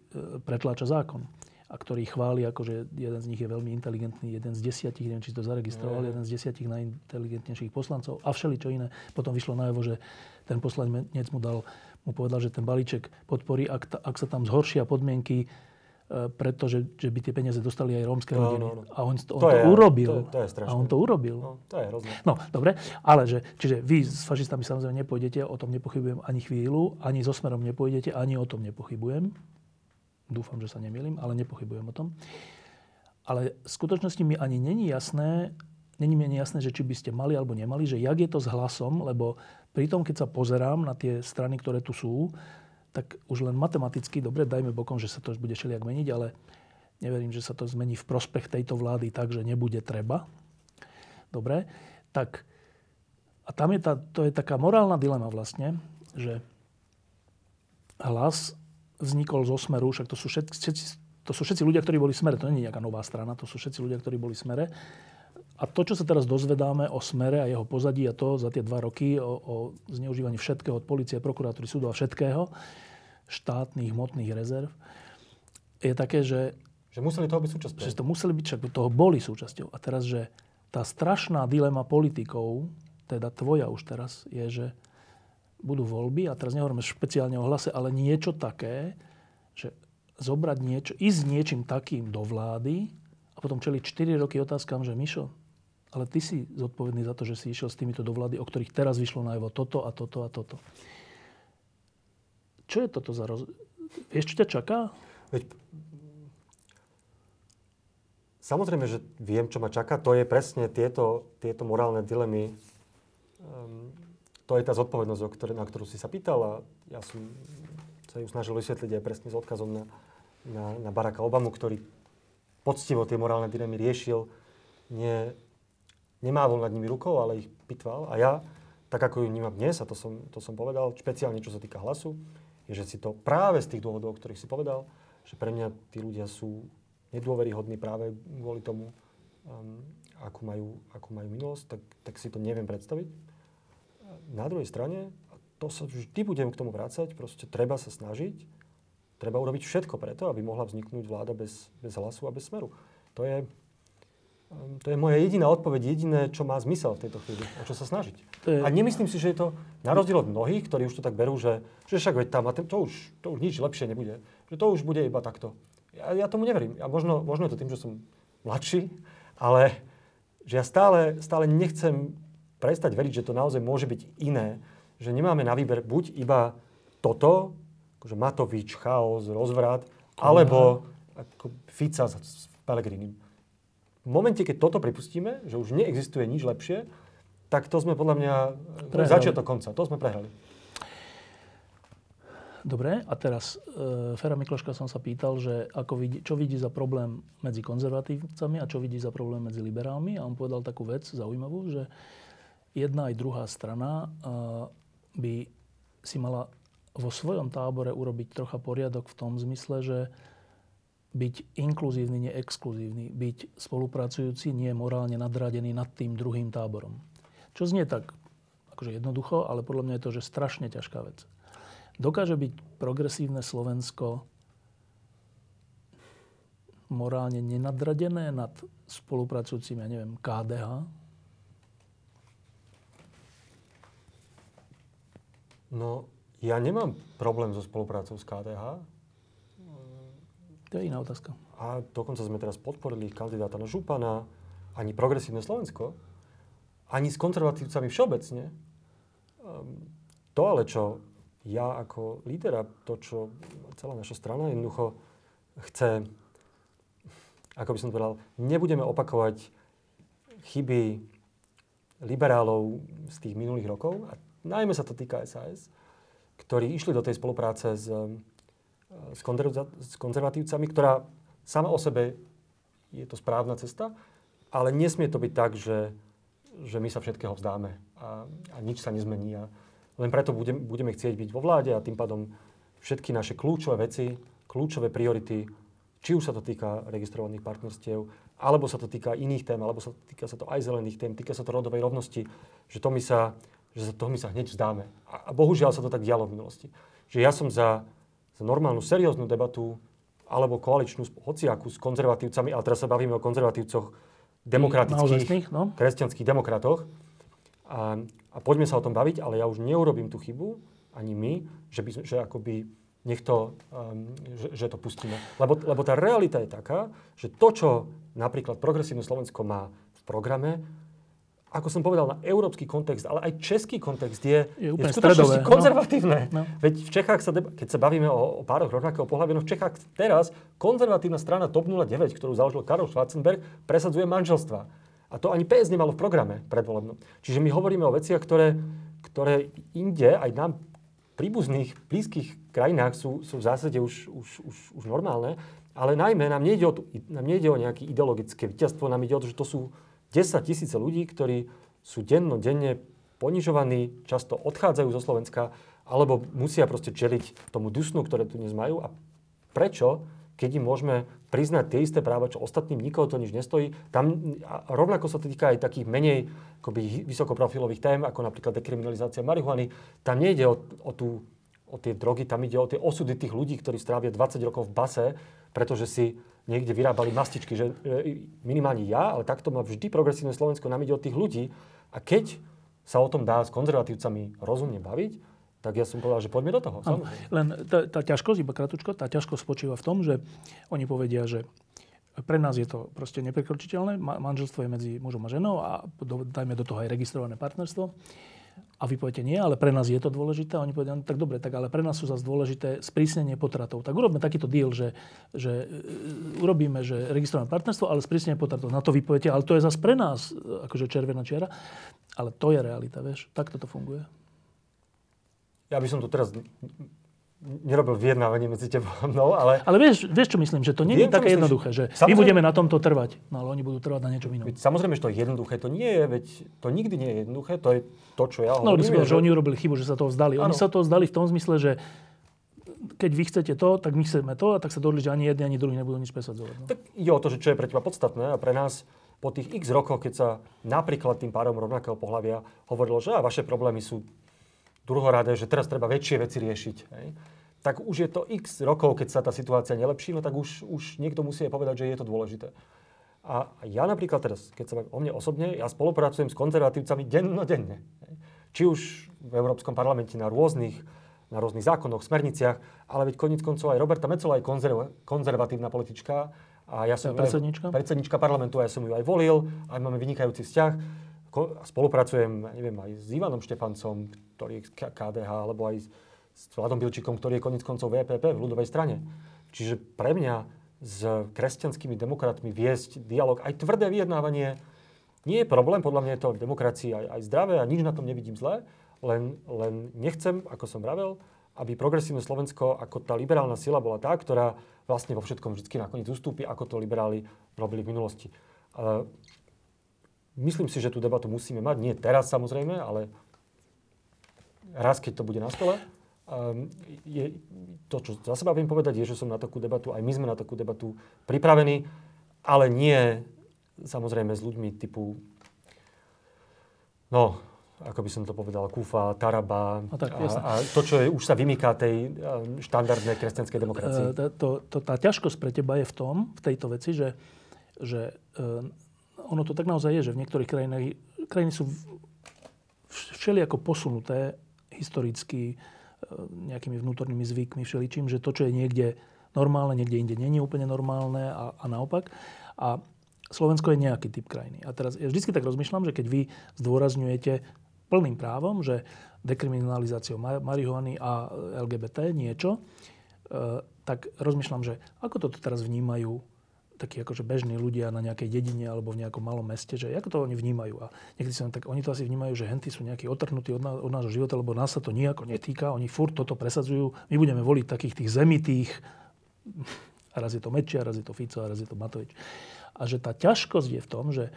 pretláča zákon a ktorý chváli, akože jeden z nich je veľmi inteligentný, jeden z desiatich, neviem, či to zaregistroval, jeden z desiatich najinteligentnejších poslancov a všeličo iné. Potom vyšlo najavo, že ten poslanec mu dal, mu povedal, že ten balíček podporí, ak, ta, ak sa tam zhoršia podmienky pretože že by tie peniaze dostali aj rómske No, rodiny. no, no. A on, on to, To je- urobil. to- to je strašné. a on to urobil. No, to je hrozné. No, dobre, ale že, čiže vy s fašistami samozrejme nepôjdete, o tom nepochybujem ani chvíľu, ani so smerom nepôjdete, ani o tom nepochybujem. Dúfam, že sa nemýlim, ale nepochybujem o tom. Ale v skutočnosti mi ani není jasné, není mi ani jasné, že či by ste mali alebo nemali, že jak je to s hlasom, lebo pri tom, keď sa pozerám na tie strany, ktoré tu sú, tak už len matematicky, dobre, dajme bokom, že sa to bude všelijak meniť, ale neverím, že sa to zmení v prospech tejto vlády tak, že nebude treba. Dobre, tak a tam je tá, to je taká morálna dilema vlastne, že hlas vznikol zo Smeru, však to sú všetci, to sú všetci ľudia, ktorí boli v Smere, to nie je nejaká nová strana, to sú všetci ľudia, ktorí boli v Smere. A to, čo sa teraz dozvedáme o Smere a jeho pozadí a to za tie dva roky o, o zneužívaní všetkého od policie, prokuratúry, súdu a všetkého, štátnych, hmotných rezerv, je také, že Že museli toho byť súčasťou. že to museli byť, však toho boli súčasťou. A teraz, že tá strašná dilema politikov, teda tvoja už teraz, je, že budú voľby, a teraz nehovoríme špeciálne o hlase, ale niečo také, že zobrať niečo, ísť niečím takým do vlády a potom čeliť 4 roky otázkam, že Mišo, ale ty si zodpovedný za to, že si išiel s týmito do vlády, o ktorých teraz vyšlo najavo toto a toto a toto. Čo je toto za roz... Vieš, čo ťa čaká? Veď, samozrejme, že viem, čo ma čaká. To je presne tieto, tieto morálne dilemy. Um, to je tá zodpovednosť, ktoré, na ktorú si sa pýtal a ja som sa ju snažil vysvetliť aj presne s odkazom na, na, na Baracka Obamu, ktorý poctivo tie morálne dilemy riešil. Nie, nemával nad nimi rukou, ale ich pitval. A ja, tak ako ju vnímam dnes, a to som, to som povedal, špeciálne čo sa týka hlasu, je, že si to práve z tých dôvodov, o ktorých si povedal, že pre mňa tí ľudia sú nedôveryhodní práve kvôli tomu, um, akú, majú, akú majú minulosť, tak, tak si to neviem predstaviť. Na druhej strane, a to sa vždy budem k tomu vrácať, proste treba sa snažiť, treba urobiť všetko preto, aby mohla vzniknúť vláda bez, bez hlasu a bez smeru. To je, to je moja jediná odpoveď, jediné, čo má zmysel v tejto chvíli, o čo sa snažiť. Je- A nemyslím si, že je to na rozdiel od mnohých, ktorí už to tak berú, že, že však veď tam, a to, už, to už nič lepšie nebude. Že to už bude iba takto. Ja, ja tomu neverím. Ja možno, možno je to tým, že som mladší, ale že ja stále, stále nechcem prestať veriť, že to naozaj môže byť iné. Že nemáme na výber buď iba toto, akože Matovič, chaos, rozvrat, alebo ako Fica s Pelegrinim. V momente, keď toto pripustíme, že už neexistuje nič lepšie, tak to sme podľa mňa Prehrali. začiatok konca. To sme prehrali. Dobre, a teraz e, Fera Mikloška som sa pýtal, že ako vidí, čo vidí za problém medzi konzervatívcami a čo vidí za problém medzi liberálmi. A on povedal takú vec zaujímavú, že jedna aj druhá strana e, by si mala vo svojom tábore urobiť trocha poriadok v tom zmysle, že byť inkluzívny, nie exkluzívny, byť spolupracujúci, nie morálne nadradený nad tým druhým táborom. Čo znie tak akože jednoducho, ale podľa mňa je to že strašne ťažká vec. Dokáže byť progresívne Slovensko morálne nenadradené nad spolupracujúcimi, ja neviem, KDH? No, ja nemám problém so spoluprácou s KDH To je iná otázka. a dokonca sme teraz podporili kandidáta na župana, ani progresívne Slovensko, ani s konzervatívcami všeobecne. Um, to ale, čo ja ako líder a to, čo celá naša strana jednoducho chce, ako by som povedal, nebudeme opakovať chyby liberálov z tých minulých rokov, a najmä sa to týka SAS, ktorí išli do tej spolupráce s, um, s, konzerva- s konzervatívcami, ktorá sama o sebe je to správna cesta, ale nesmie to byť tak, že, že my sa všetkého vzdáme a, a nič sa nezmení. A len preto budem, budeme chcieť byť vo vláde a tým pádom všetky naše kľúčové veci, kľúčové priority, či už sa to týka registrovaných partnerstiev, alebo sa to týka iných tém, alebo sa týka sa to aj zelených tém, týka sa to rodovej rovnosti, že to my sa, že toho my sa hneď vzdáme. A, a bohužiaľ sa to tak dialo v minulosti. Že ja som za normálnu, serióznu debatu alebo koaličnú, hociakú s konzervatívcami, ale teraz sa bavíme o konzervatívcoch demokratických, no. kresťanských demokratoch. A, a poďme sa o tom baviť, ale ja už neurobím tú chybu, ani my, že, by, že akoby nech to, um, že, že to pustíme. Lebo, lebo tá realita je taká, že to, čo napríklad Progresívne Slovensko má v programe, ako som povedal, na európsky kontext, ale aj český kontext je, je, je skutočnosti no. konzervatívne. No. Veď v Čechách, sa deba- keď sa bavíme o, o pároch rovnakého pohľavia, no v Čechách teraz konzervatívna strana TOP 09, ktorú založil Karol Schwarzenberg, presadzuje manželstva. A to ani PS nemalo v programe predvolebnom. Čiže my hovoríme o veciach, ktoré, ktoré inde, aj nám príbuzných, blízkych krajinách sú, sú v zásade už, už, už, už normálne. Ale najmä nám nejde, o, nám nejde o nejaké ideologické víťazstvo, nám ide o to, že to sú 10 tisíce ľudí, ktorí sú denno, denne ponižovaní, často odchádzajú zo Slovenska, alebo musia proste čeliť tomu dusnu, ktoré tu dnes majú. A prečo, keď im môžeme priznať tie isté práva, čo ostatným, nikoho to nič nestojí. Tam rovnako sa to týka aj takých menej akoby, vysokoprofilových tém, ako napríklad dekriminalizácia marihuany. Tam nejde o, o, tú, o tie drogy, tam ide o tie osudy tých ľudí, ktorí strávia 20 rokov v base, pretože si niekde vyrábali mastičky, že e, minimálne ja, ale takto má vždy progresívne Slovensko, nám ide od tých ľudí. A keď sa o tom dá s konzervatívcami rozumne baviť, tak ja som povedal, že poďme do toho. Ano, len tá, tá ťažkosť, iba kratučko, tá ťažkosť spočíva v tom, že oni povedia, že pre nás je to proste neprekročiteľné. Manželstvo je medzi mužom a ženou a dajme do toho aj registrované partnerstvo. A vy poviete nie, ale pre nás je to dôležité. A oni povedia, no, tak dobre, tak ale pre nás sú zase dôležité sprísnenie potratov. Tak urobíme takýto deal, že, že e, urobíme, že registrované partnerstvo, ale sprísnenie potratov. Na to vy poviete, ale to je zase pre nás akože červená čiara. Ale to je realita, vieš. Takto to funguje. Ja by som to teraz nerobil vyjednávanie medzi tebou a mnou, ale... Ale vieš, vieš, čo myslím? Že to nie je také jednoduché, že samozrejme... my budeme na tomto trvať, no ale oni budú trvať na niečom inom. Veď, samozrejme, že to je jednoduché. To nie je, veď to nikdy nie je jednoduché. To je to, čo ja no, hovorím. No, že... že oni urobili chybu, že sa toho vzdali. Ano. Oni sa toho vzdali v tom zmysle, že keď vy chcete to, tak my chceme to a tak sa dohodli, že ani jedni, ani druhý nebudú nič presadzovať. No. Tak ide o to, že čo je pre teba podstatné a pre nás po tých x rokoch, keď sa napríklad tým párom rovnakého pohľavia hovorilo, že a vaše problémy sú druhoradé, že teraz treba väčšie veci riešiť. Hej? tak už je to x rokov, keď sa tá situácia nelepší, no tak už, už niekto musí aj povedať, že je to dôležité. A ja napríklad teraz, keď sa o mne osobne, ja spolupracujem s konzervatívcami dennodenne. Či už v Európskom parlamente na rôznych, na rôznych zákonoch, smerniciach, ale veď koniec koncov aj Roberta Mecola je konzerv, konzervatívna politička. A ja som predsednička? predsednička parlamentu a ja som ju aj volil, aj máme vynikajúci vzťah. Spolupracujem, neviem, aj s Ivanom Štefancom, ktorý je KDH, alebo aj s Vladom Bilčikom, ktorý je konec koncov VPP v ľudovej strane. Čiže pre mňa s kresťanskými demokratmi viesť dialog, aj tvrdé vyjednávanie, nie je problém, podľa mňa je to v demokracii aj, aj zdravé a nič na tom nevidím zle, len, len nechcem, ako som vravel, aby progresívne Slovensko ako tá liberálna sila bola tá, ktorá vlastne vo všetkom vždy nakoniec ustúpi, ako to liberáli robili v minulosti. Myslím si, že tú debatu musíme mať, nie teraz samozrejme, ale raz, keď to bude na stole. Um, je, to, čo za seba viem povedať, je, že som na takú debatu, aj my sme na takú debatu pripravení, ale nie samozrejme s ľuďmi typu, no, ako by som to povedal, Kufa, Taraba no tak, a, a to, čo je, už sa vymýka tej um, štandardnej kresťanskej demokracii. Uh, to, to, tá ťažkosť pre teba je v tom, v tejto veci, že, že ono to tak naozaj je, že v niektorých krajinách, krajiny sú všelijako posunuté historicky, nejakými vnútornými zvykmi, všeličím, že to, čo je niekde normálne, niekde inde není úplne normálne a, a naopak. A Slovensko je nejaký typ krajiny. A teraz ja vždy tak rozmýšľam, že keď vy zdôrazňujete plným právom, že dekriminalizáciou marihuany a LGBT niečo, e, tak rozmýšľam, že ako toto teraz vnímajú takí akože bežní ľudia na nejakej dedine alebo v nejakom malom meste, že ako to oni vnímajú. A niekedy sa tak, oni to asi vnímajú, že henty sú nejakí otrhnutí od, ná, od nášho života, lebo nás sa to nejako netýka, oni furt toto presadzujú. My budeme voliť takých tých zemitých, (laughs) a raz je to Mečia, raz je to Fico, a raz je to Matovič. A že tá ťažkosť je v tom, že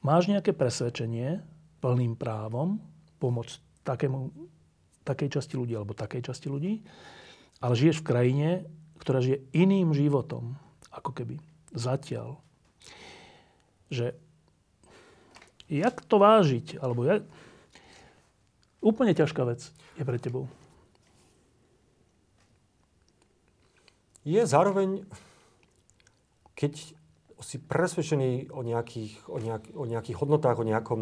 máš nejaké presvedčenie plným právom pomôcť takému, takej časti ľudí alebo takej časti ľudí, ale žiješ v krajine, ktorá žije iným životom, ako keby zatiaľ, že jak to vážiť, alebo jak... Úplne ťažká vec je pre tebou. Je zároveň, keď si presvedčený o nejakých, o, nejak, o nejakých hodnotách, o nejakom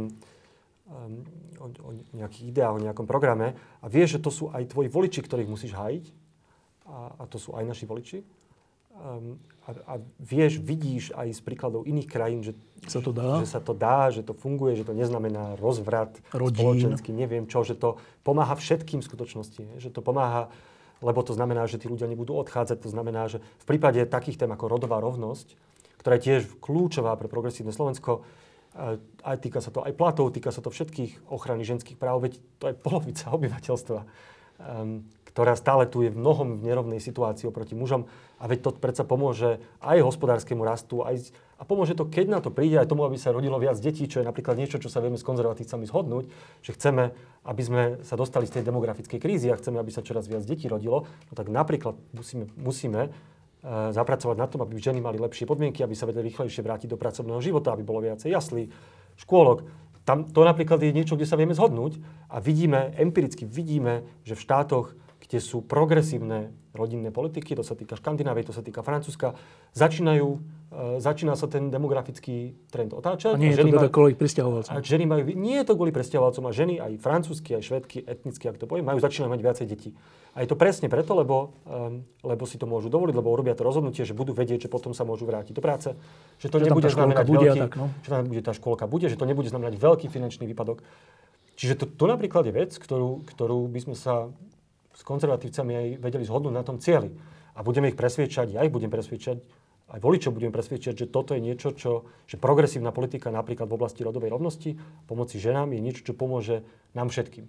um, o, o nejakých ideách, o nejakom programe a vieš, že to sú aj tvoji voliči, ktorých musíš hájiť, a, a to sú aj naši voliči. Um, a, a vieš, vidíš aj z príkladov iných krajín, že sa to dá, že, sa to, dá, že to funguje, že to neznamená rozvrat Rodín. spoločenský, neviem čo, že to pomáha všetkým v skutočnosti. Že to pomáha, lebo to znamená, že tí ľudia nebudú odchádzať, to znamená, že v prípade takých tém ako rodová rovnosť, ktorá je tiež kľúčová pre progresívne Slovensko, aj týka sa to aj platov, týka sa to všetkých ochrany ženských práv, veď to je polovica obyvateľstva. Um, ktorá stále tu je v mnohom v nerovnej situácii oproti mužom. A veď to predsa pomôže aj hospodárskému rastu, aj, a pomôže to, keď na to príde, aj tomu, aby sa rodilo viac detí, čo je napríklad niečo, čo sa vieme s konzervatívcami zhodnúť, že chceme, aby sme sa dostali z tej demografickej krízy a chceme, aby sa čoraz viac detí rodilo, no tak napríklad musíme, musíme uh, zapracovať na tom, aby ženy mali lepšie podmienky, aby sa vedeli rýchlejšie vrátiť do pracovného života, aby bolo viacej jaslí, škôlok. Tam to napríklad je niečo, kde sa vieme zhodnúť a vidíme, empiricky vidíme, že v štátoch, kde sú progresívne rodinné politiky, to sa týka Škandinávie, to sa týka Francúzska, začínajú, e, začína sa ten demografický trend otáčať. A nie je to teda kvôli pristahovalcom. A ženy majú, nie je to kvôli pristahovalcom, a ženy aj francúzsky, aj švedky, etnicky, ak to poviem, majú začínať mať viacej detí. A je to presne preto, lebo, um, lebo si to môžu dovoliť, lebo urobia to rozhodnutie, že budú vedieť, že potom sa môžu vrátiť do práce. Že to že nebude znamenať bude veľký, tak, no? že tam bude tá škôlka bude, že to nebude znamenať veľký finančný výpadok. Čiže to, to napríklad je vec, ktorú, ktorú by sme sa s konzervatívcami aj vedeli zhodnúť na tom cieli. A budeme ich presviečať, ja ich budem presviečať, aj voličov budeme presviečať, že toto je niečo, čo, že progresívna politika napríklad v oblasti rodovej rovnosti, pomoci ženám je niečo, čo pomôže nám všetkým.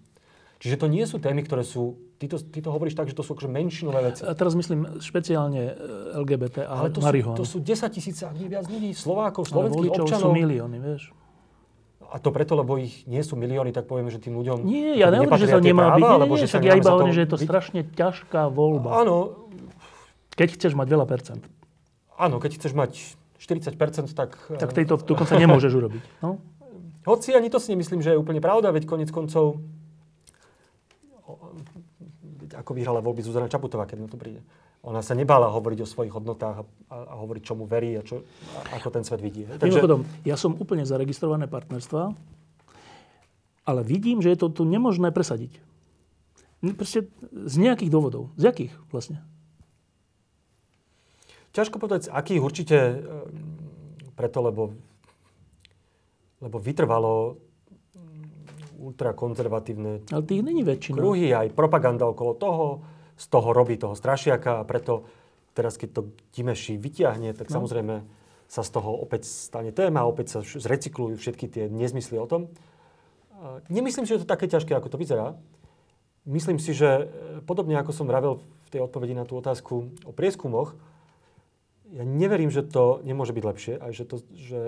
Čiže to nie sú témy, ktoré sú, ty to, ty to hovoríš tak, že to sú akože menšinové veci. A teraz myslím špeciálne e, LGBT a Ale to marihuanu. sú, to sú 10 tisíce, ak nie viac ľudí, Slovákov, slovenských občanov. sú milióny, vieš. A to preto, lebo ich nie sú milióny, tak povieme, že tým ľuďom Nie, ja nehovorím, že to nemá byť. Nie, nie, nie, však ja iba hovorím, že je to byť. strašne ťažká voľba. Áno. Keď chceš mať veľa percent. Áno, keď chceš mať 40%, tak... Tak tejto dokonca nemôžeš urobiť. No? Hoci ani to si nemyslím, že je úplne pravda, veď konec koncov ako vyhrala voľby Zuzana Čaputová, keď na to príde. Ona sa nebála hovoriť o svojich hodnotách a, a, hovoriť, čomu verí a, čo, a ako ten svet vidí. Takže... Mimochodom, ja som úplne za registrované partnerstva, ale vidím, že je to tu nemožné presadiť. Proste z nejakých dôvodov. Z jakých vlastne? Ťažko povedať, z akých určite preto, lebo, lebo vytrvalo ultrakonzervatívne Ale tých není väčšina. kruhy, aj propaganda okolo toho, z toho robí toho strašiaka a preto teraz, keď to Dimeši vyťahne, tak no. samozrejme sa z toho opäť stane téma, opäť sa zrecyklujú všetky tie nezmysly o tom. Nemyslím si, že to je také ťažké, ako to vyzerá. Myslím si, že e, podobne ako som vravel v tej odpovedi na tú otázku o prieskumoch, ja neverím, že to nemôže byť lepšie a že, to, že,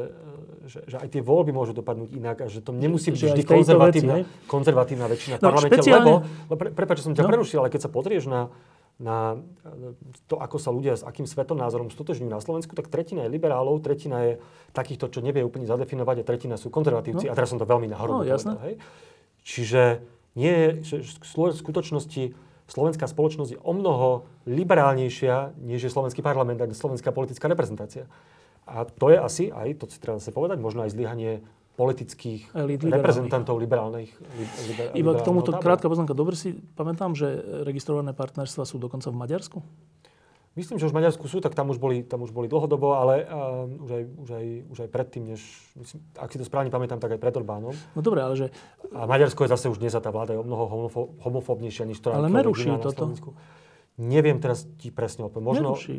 že, že aj tie voľby môžu dopadnúť inak a že to nemusí byť vždy konzervatívna, veci, konzervatívna väčšina v no, parlamente, špeciálne... lebo, pre, prepáč, že som ťa no. prerušil, ale keď sa pozrieš na, na to, ako sa ľudia s akým svetonázorom stotožňujú na Slovensku, tak tretina je liberálov, tretina je takýchto, čo nevie úplne zadefinovať a tretina sú konzervatívci. No. A teraz som to veľmi nahorobu no, povedal. Hej? Čiže nie že v skutočnosti slovenská spoločnosť je o mnoho liberálnejšia, než je slovenský parlament a slovenská politická reprezentácia. A to je asi aj, to si treba zase povedať, možno aj zlyhanie politických Elit, reprezentantov liberálnych. Liber, Iba k tomuto tábora. krátka poznámka. Dobre si pamätám, že registrované partnerstva sú dokonca v Maďarsku? Myslím, že už v Maďarsku sú, tak tam už boli, tam už boli dlhodobo, ale uh, už, aj, už, aj, už aj predtým, než, myslím, ak si to správne pamätám, tak aj pred Orbánom. No dobre, ale že... A Maďarsko je zase už dnes, tá vláda je o mnoho homofo, homofóbnejšia, než ktorá Ale neruší toto. Neviem teraz ti presne opäť. Možno, neruší.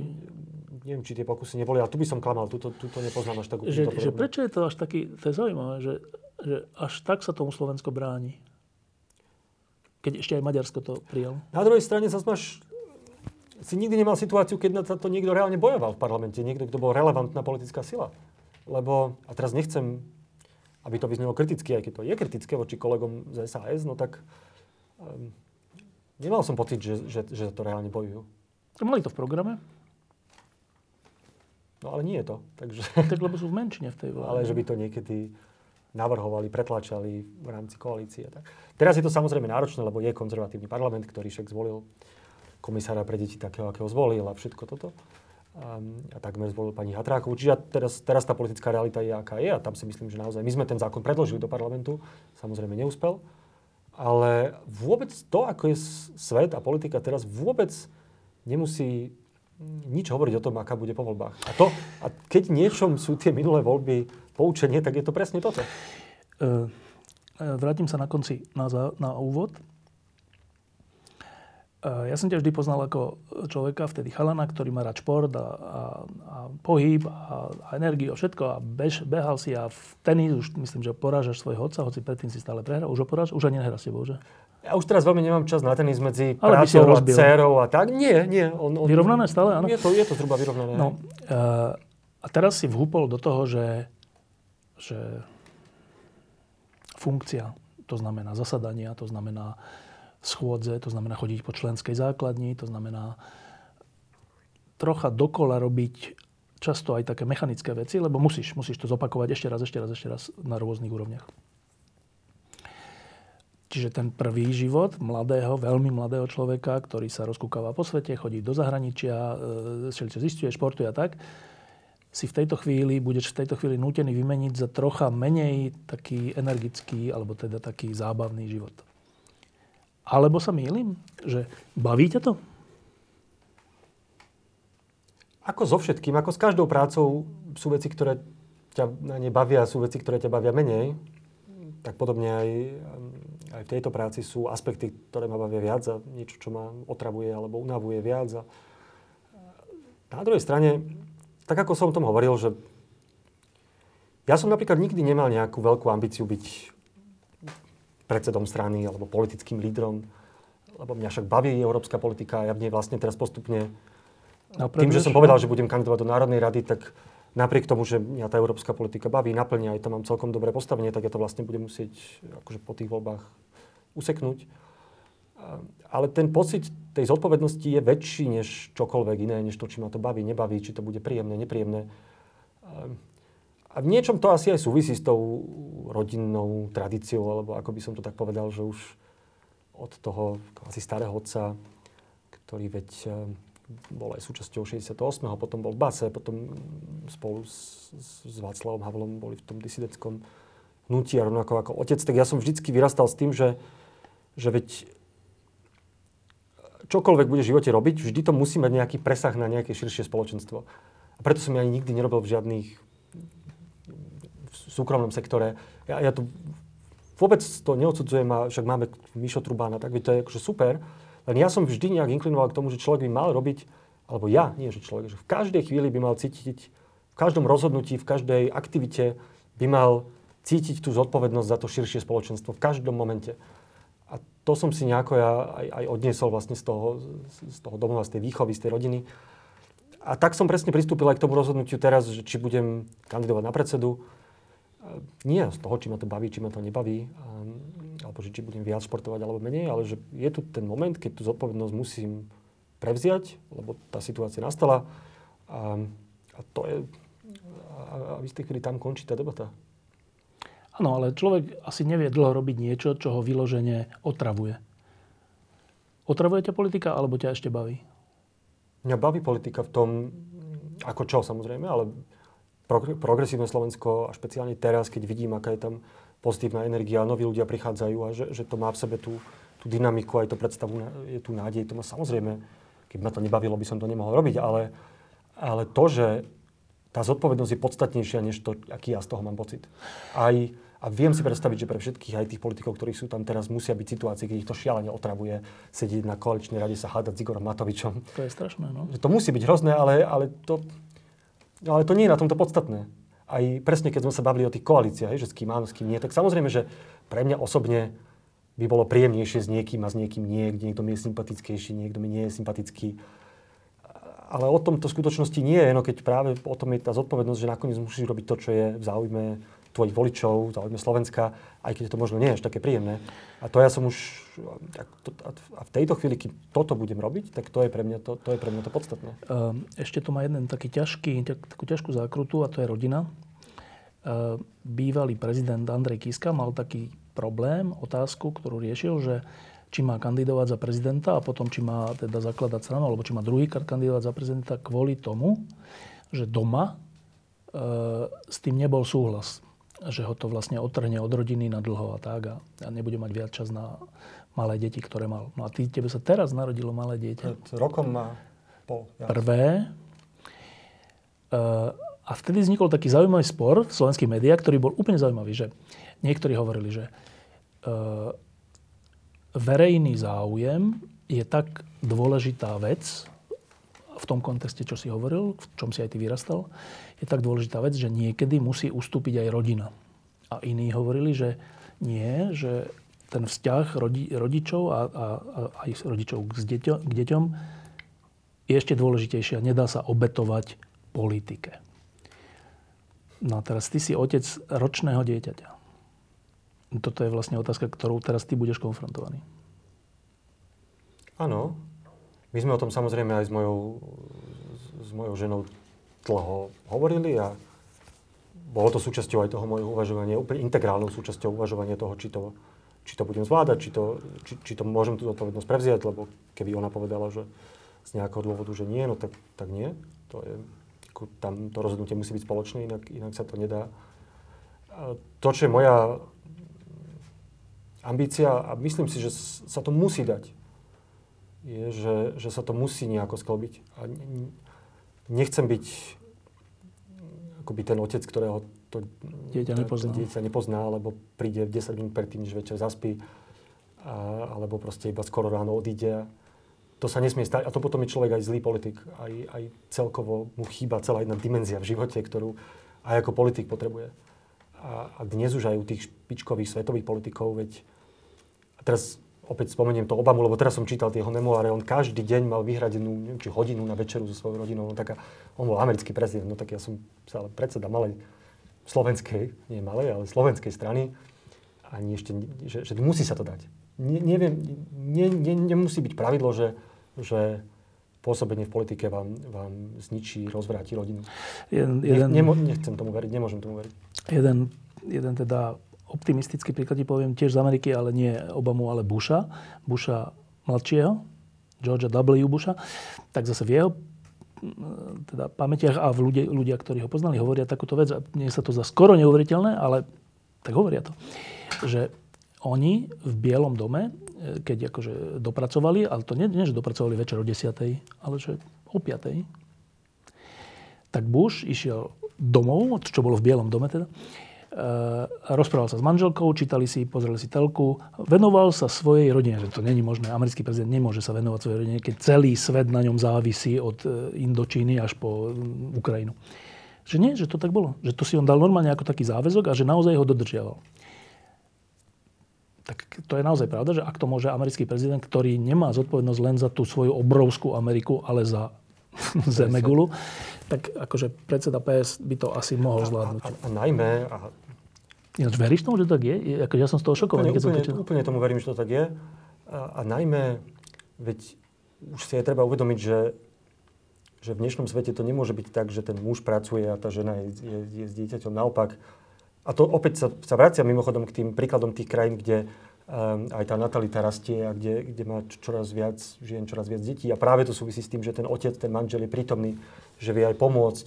Neviem, či tie pokusy neboli, ale tu by som klamal, tu to nepoznám až tak že, že prečo je to až taký, to je zaujímavé, že, že až tak sa tomu Slovensko bráni? Keď ešte aj Maďarsko to prijal. Na druhej strane zase máš si nikdy nemal situáciu, keď na to niekto reálne bojoval v parlamente, niekto, kto bol relevantná politická sila. Lebo, a teraz nechcem, aby to vyznelo kriticky, aj keď to je kritické voči kolegom z SAS, no tak um, nemal som pocit, že, že, že to reálne bojujú. Mali to v programe? No ale nie je to. Takže... Tak lebo sú v menšine v tej vláde. Ale že by to niekedy navrhovali, pretlačali v rámci koalície. Tak. Teraz je to samozrejme náročné, lebo je konzervatívny parlament, ktorý však zvolil komisára pre deti takého, akého zvolil a všetko toto. A, a takmer zvolil pani Hatrákovú. Čiže teraz, teraz tá politická realita je, aká je a tam si myslím, že naozaj my sme ten zákon predložili do parlamentu, samozrejme neúspel, ale vôbec to, ako je svet a politika teraz, vôbec nemusí nič hovoriť o tom, aká bude po voľbách. A, to, a keď niečom sú tie minulé voľby poučenie, tak je to presne toto. Uh, vrátim sa na konci na, na úvod. Ja som ťa vždy poznal ako človeka, vtedy chalana, ktorý má rád šport a, a, a pohyb a, a energiu a všetko a bež, behal si a v tenis už myslím, že porážaš svojho otca, hoci predtým si stále prehral. Už ho porážaš? Už ani nehra s tebou, že? Ja už teraz veľmi nemám čas na tenis medzi Ale prácou a dcerou a tak. Nie, nie. On, on, vyrovnané stále, áno? Je to, je to zhruba vyrovnané. No, uh, a teraz si vhúpol do toho, že, že funkcia, to znamená zasadania, to znamená schôdze, to znamená chodiť po členskej základni, to znamená trocha dokola robiť často aj také mechanické veci, lebo musíš, musíš to zopakovať ešte raz, ešte raz, ešte raz na rôznych úrovniach. Čiže ten prvý život mladého, veľmi mladého človeka, ktorý sa rozkúkava po svete, chodí do zahraničia, čo zistuje, športuje a tak, si v tejto chvíli, budeš v tejto chvíli nútený vymeniť za trocha menej taký energický, alebo teda taký zábavný život. Alebo sa mýlim? Že baví ťa to? Ako so všetkým, ako s každou prácou sú veci, ktoré ťa na ne bavia, sú veci, ktoré ťa bavia menej, tak podobne aj, aj v tejto práci sú aspekty, ktoré ma bavia viac a niečo, čo ma otravuje alebo unavuje viac. A na druhej strane, tak ako som o tom hovoril, že ja som napríklad nikdy nemal nejakú veľkú ambíciu byť predsedom strany alebo politickým lídrom, lebo mňa však baví európska politika a ja v nej vlastne teraz postupne, no, tým, že som povedal, že budem kandidovať do Národnej rady, tak napriek tomu, že mňa tá európska politika baví, naplňa, aj to mám celkom dobré postavenie, tak ja to vlastne budem musieť akože po tých voľbách useknúť. Ale ten pocit tej zodpovednosti je väčší než čokoľvek iné, než to, či ma to baví, nebaví, či to bude príjemné, nepríjemné. A v niečom to asi aj súvisí s tou rodinnou tradíciou, alebo ako by som to tak povedal, že už od toho asi starého otca, ktorý veď bol aj súčasťou 68. potom bol v Base, potom spolu s, s Václavom Havlom boli v tom disidenskom hnutí a rovnako ako otec, tak ja som vždycky vyrastal s tým, že, že veď čokoľvek bude v živote robiť, vždy to musí mať nejaký presah na nejaké širšie spoločenstvo. A preto som ja ani nikdy nerobil v žiadnych súkromnom sektore. Ja, ja tu vôbec to neodsudzujem a však máme Mišo Trubána, tak to je akože super. Len ja som vždy nejak inklinoval k tomu, že človek by mal robiť, alebo ja, nie že človek, že v každej chvíli by mal cítiť, v každom rozhodnutí, v každej aktivite by mal cítiť tú zodpovednosť za to širšie spoločenstvo v každom momente. A to som si nejako ja aj, aj odniesol vlastne z toho, z toho domova, z tej výchovy, z tej rodiny. A tak som presne pristúpil aj k tomu rozhodnutiu teraz, že či budem kandidovať na predsedu, nie z toho, či ma to baví, či ma to nebaví, alebo že či budem viac športovať alebo menej, ale že je tu ten moment, keď tú zodpovednosť musím prevziať, lebo tá situácia nastala a, a to je, a, a v istej chvíli tam končí tá debata. Áno, ale človek asi nevie dlho robiť niečo, čo ho vyložene otravuje. Otravuje ťa politika, alebo ťa ešte baví? Mňa baví politika v tom, ako čo samozrejme, ale progresívne Slovensko a špeciálne teraz, keď vidím, aká je tam pozitívna energia, noví ľudia prichádzajú a že, že to má v sebe tú, tú dynamiku, aj to predstavu, je tu nádej, to má samozrejme, keby ma to nebavilo, by som to nemohol robiť, ale, ale to, že tá zodpovednosť je podstatnejšia, než to, aký ja z toho mám pocit. Aj, a viem si predstaviť, že pre všetkých, aj tých politikov, ktorí sú tam teraz, musia byť situácie, keď ich to šialene otravuje, sedieť na koaličnej rade, sa hádať s Igorom Matovičom. To je strašné, no. Že to musí byť hrozné, ale, ale to, ale to nie je na tomto podstatné. Aj presne, keď sme sa bavili o tých koalíciách, že s kým áno, s kým nie, tak samozrejme, že pre mňa osobne by bolo príjemnejšie s niekým a s niekým nie, kde niekto mi je sympatickejší, niekto mi nie je sympatický. Ale o tom to v skutočnosti nie je, no keď práve o tom je tá zodpovednosť, že nakoniec musíš robiť to, čo je v záujme tvojich voličov, záujme Slovenska, aj keď to možno nie je až také príjemné. A to ja som už, a v tejto chvíli, keď toto budem robiť, tak to je pre mňa to, to, je pre mňa to podstatné. Ehm, ešte to má jeden taký ťažký, takú ťažkú zákrutu a to je rodina. Ehm, bývalý prezident Andrej Kiska mal taký problém, otázku, ktorú riešil, že či má kandidovať za prezidenta a potom či má teda zakladať stranu, alebo či má druhýkrát kandidovať za prezidenta kvôli tomu, že doma e, s tým nebol súhlas že ho to vlastne otrhne od rodiny na dlho a tak a, a nebude mať viac čas na malé deti, ktoré mal. No a ty, tebe sa teraz narodilo malé dieťa. Pred rokom má Bol, ja. Prvé. Uh, a vtedy vznikol taký zaujímavý spor v slovenských médiách, ktorý bol úplne zaujímavý, že niektorí hovorili, že uh, verejný záujem je tak dôležitá vec, v tom kontexte, čo si hovoril, v čom si aj ty vyrastal, je tak dôležitá vec, že niekedy musí ustúpiť aj rodina. A iní hovorili, že nie, že ten vzťah rodi, rodičov a, a, a aj rodičov k, deťo, k deťom je ešte dôležitejšie a nedá sa obetovať politike. No a teraz ty si otec ročného dieťaťa. Toto je vlastne otázka, ktorou teraz ty budeš konfrontovaný. Áno. My sme o tom samozrejme aj s mojou, s mojou ženou dlho hovorili a bolo to súčasťou aj toho môjho uvažovania, úplne integrálnou súčasťou uvažovania toho, či to, či to budem zvládať, či to, či, či to môžem tú zodpovednosť prevziať, lebo keby ona povedala, že z nejakého dôvodu, že nie, no tak, tak nie. To je, tam to rozhodnutie musí byť spoločné, inak, inak sa to nedá. To, čo je moja ambícia, a myslím si, že sa to musí dať, je, že, že sa to musí nejako sklobiť. A nechcem byť akoby ten otec, ktorého to dieťa nepozná. To dieťa nepozná, alebo príde 10 minút predtým, než večer zaspí, a, alebo proste iba skoro ráno odíde. To sa nesmie stať. A to potom je človek aj zlý politik. Aj, aj celkovo mu chýba celá jedna dimenzia v živote, ktorú aj ako politik potrebuje. A, a dnes už aj u tých špičkových svetových politikov, veď a teraz opäť spomeniem to Obamu, lebo teraz som čítal tie jeho memoáre, on každý deň mal vyhradenú, neviem, či hodinu na večeru so svojou rodinou, no taká, on bol americký prezident, no tak ja som sa ale predseda malej slovenskej, nie malej, ale slovenskej strany, ani ešte, že, že musí sa to dať. Ne, neviem, ne, ne, nemusí byť pravidlo, že, že pôsobenie v politike vám, vám zničí, rozvráti rodinu. Jeden, jeden, ne, nechcem tomu veriť, nemôžem tomu veriť. Jeden, jeden teda optimistický príklad ti poviem tiež z Ameriky, ale nie Obamu, ale Busha. Busha mladšieho, Georgia W. Busha. Tak zase v jeho teda pamätiach a v ľudia, ľudia, ktorí ho poznali, hovoria takúto vec. A mne sa to za skoro neuveriteľné, ale tak hovoria to. Že oni v Bielom dome, keď akože dopracovali, ale to nie, nie že dopracovali večer o 10, ale že o 5, tak Bush išiel domov, čo bolo v Bielom dome teda, rozprával sa s manželkou, čítali si, pozreli si telku, venoval sa svojej rodine, že to není možné, americký prezident nemôže sa venovať svojej rodine, keď celý svet na ňom závisí od eh, Indočíny až po mm, Ukrajinu. Že nie, že to tak bolo. Že to si on dal normálne ako taký záväzok a že naozaj ho dodržiaval. Tak to je naozaj pravda, že ak to môže americký prezident, ktorý nemá zodpovednosť len za tú svoju obrovskú Ameriku, ale za (laughs) Zemegulu, tak akože predseda PS by to asi mohol zvládnuť. A, a, a najmä... A... Ináč veríš tomu, že to tak je? Ako ja som z toho šokovaný, keď úplne, som to Úplne tomu verím, že to tak je. A, a najmä, veď už si je treba uvedomiť, že, že v dnešnom svete to nemôže byť tak, že ten muž pracuje a tá žena je, je, je s dieťaťom. Naopak, a to opäť sa, sa vracia mimochodom k tým príkladom tých krajín, kde aj tá natalita rastie a kde, kde má čoraz viac žien, čoraz viac detí. A práve to súvisí s tým, že ten otec, ten manžel je prítomný, že vie aj pomôcť.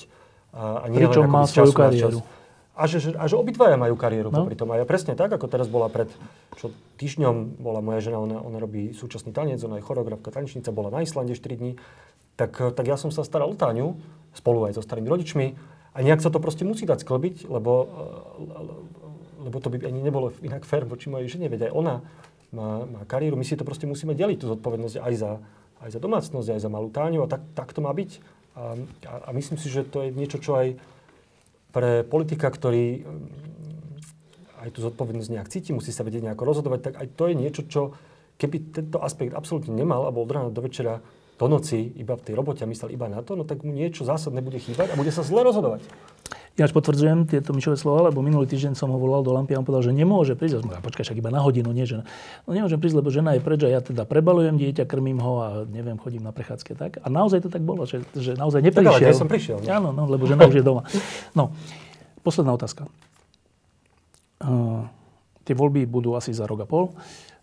A, a nie Pričom len má svoju kariéru. A že, a že obidvaja majú kariéru no. popri tom. A ja presne tak, ako teraz bola pred čo, týždňom, bola moja žena, ona, ona robí súčasný tanec, ona je choreografka, tanečnica, bola na Islande 4 dní, tak, tak ja som sa staral o Táňu, spolu aj so starými rodičmi. A nejak sa to proste musí dať sklbiť, lebo, lebo to by ani nebolo inak fér voči mojej žene, veď aj ona má, má kariéru, my si to proste musíme deliť, tú zodpovednosť aj za, aj za domácnosť, aj za malú táňu a tak, tak to má byť. A, a, a myslím si, že to je niečo, čo aj pre politika, ktorý mm, aj tú zodpovednosť nejak cíti, musí sa vedieť nejako rozhodovať, tak aj to je niečo, čo keby tento aspekt absolútne nemal a bol od rána do večera do noci iba v tej robote a myslel iba na to, no tak mu niečo zásadné bude chýbať a bude sa zle rozhodovať. Ja až potvrdzujem tieto Mišové slova, lebo minulý týždeň som ho volal do lampy a on povedal, že nemôže prísť. A počkaj, však iba na hodinu, nie žena. No nemôžem prísť, lebo žena je preč a ja teda prebalujem dieťa, krmím ho a neviem, chodím na prechádzke. Tak? A naozaj to tak bolo, že, že naozaj neprišiel. Tak ale ja som prišiel. Ne? Áno, no, lebo žena už je doma. No, posledná otázka. Uh, tie voľby budú asi za rok a pol.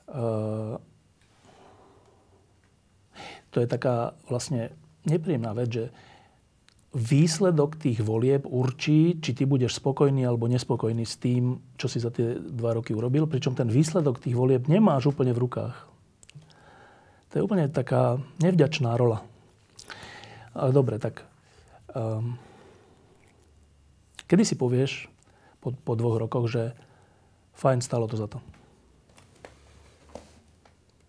Uh, to je taká vlastne nepríjemná vec, že výsledok tých volieb určí, či ty budeš spokojný alebo nespokojný s tým, čo si za tie dva roky urobil, pričom ten výsledok tých volieb nemáš úplne v rukách. To je úplne taká nevďačná rola. Ale dobre, tak... Um, kedy si povieš po, po dvoch rokoch, že fajn, stalo to za to?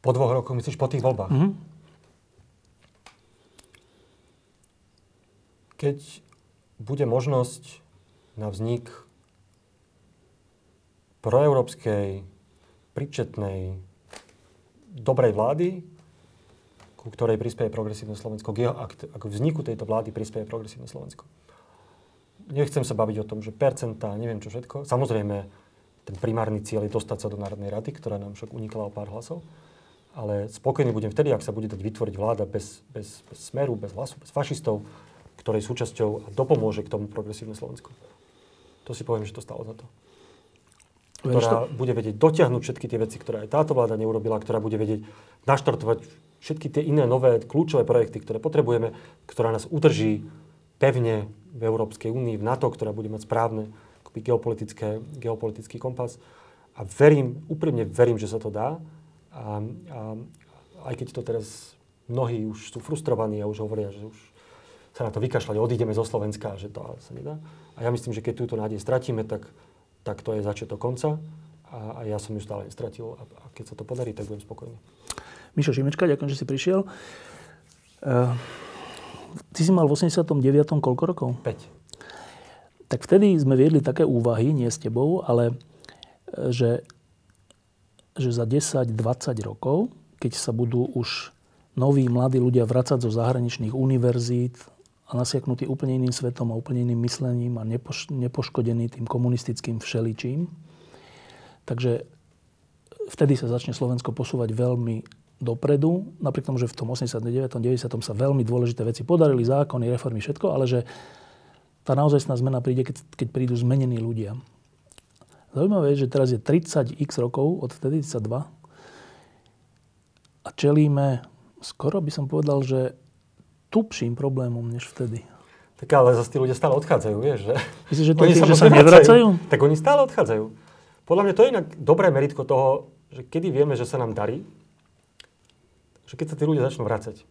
Po dvoch rokoch, myslíš po tých voľbách? Mm-hmm. Keď bude možnosť na vznik proeurópskej, príčetnej, dobrej vlády, ku ktorej prispieje progresívne Slovensko, k, vzniku tejto vlády prispieje progresívne Slovensko. Nechcem sa baviť o tom, že percentá, neviem čo všetko. Samozrejme, ten primárny cieľ je dostať sa do Národnej rady, ktorá nám však unikla o pár hlasov. Ale spokojný budem vtedy, ak sa bude dať vytvoriť vláda bez, bez, bez smeru, bez hlasu, bez fašistov, ktorej súčasťou a dopomôže k tomu progresívne Slovensko. To si poviem, že to stalo za to. Ktorá bude vedieť dotiahnuť všetky tie veci, ktoré aj táto vláda neurobila, ktorá bude vedieť naštartovať všetky tie iné nové kľúčové projekty, ktoré potrebujeme, ktorá nás udrží pevne v Európskej únii, v NATO, ktorá bude mať správne geopolitické, geopolitický kompas. A verím, úprimne verím, že sa to dá. A, a aj keď to teraz mnohí už sú frustrovaní a už hovoria, že už sa na to vykašľať, odídeme zo Slovenska, že to sa nedá. A ja myslím, že keď túto nádej stratíme, tak, tak to je začiatok konca. A, a ja som ju stále nestratil. A, a keď sa to podarí, tak budem spokojný. Mišo Šimečka, ďakujem, že si prišiel. Uh, ty si mal v 89. koľko rokov? 5. Tak vtedy sme viedli také úvahy, nie s tebou, ale e, že, že za 10-20 rokov, keď sa budú už noví mladí ľudia vracať zo zahraničných univerzít a nasiaknutí úplne iným svetom a úplne iným myslením a nepoš- nepoškodení tým komunistickým všeličím. Takže vtedy sa začne Slovensko posúvať veľmi dopredu, napriek tomu, že v tom 89. 90. sa veľmi dôležité veci podarili, zákony, reformy, všetko, ale že tá naozajstná zmena príde, keď, keď prídu zmenení ľudia. Zaujímavé je, že teraz je 30 x rokov, od vtedy 32, a čelíme, skoro by som povedal, že tupším problémom než vtedy. Tak ale zase tí ľudia stále odchádzajú, vieš, že? Myslíš, že to je tým, že sa nevracajú? Tak oni stále odchádzajú. Podľa mňa to je inak dobré meritko toho, že kedy vieme, že sa nám darí, že keď sa tí ľudia začnú vrácať,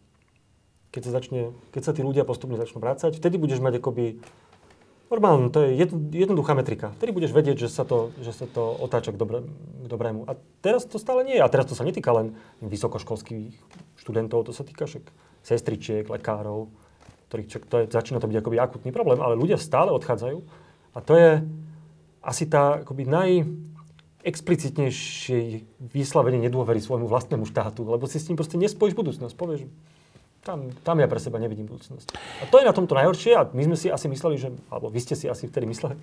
keď sa, začne, keď sa tí ľudia postupne začnú vrácať, vtedy budeš mať akoby normálne, to je jednoduchá metrika. Vtedy budeš vedieť, že sa to, že sa to otáča k, dobré, k dobrému. A teraz to stále nie je. A teraz to sa netýka len vysokoškolských študentov, to sa týka však sestričiek, lekárov, ktorých čo, to je, začína to byť akoby akutný problém, ale ľudia stále odchádzajú. A to je asi tá akoby naj, explicitnejšej vyslavenie nedôvery svojmu vlastnému štátu, lebo si s ním proste nespojíš budúcnosť. Povieš, tam, tam ja pre seba nevidím budúcnosť. A to je na tomto najhoršie a my sme si asi mysleli, že, alebo vy ste si asi vtedy mysleli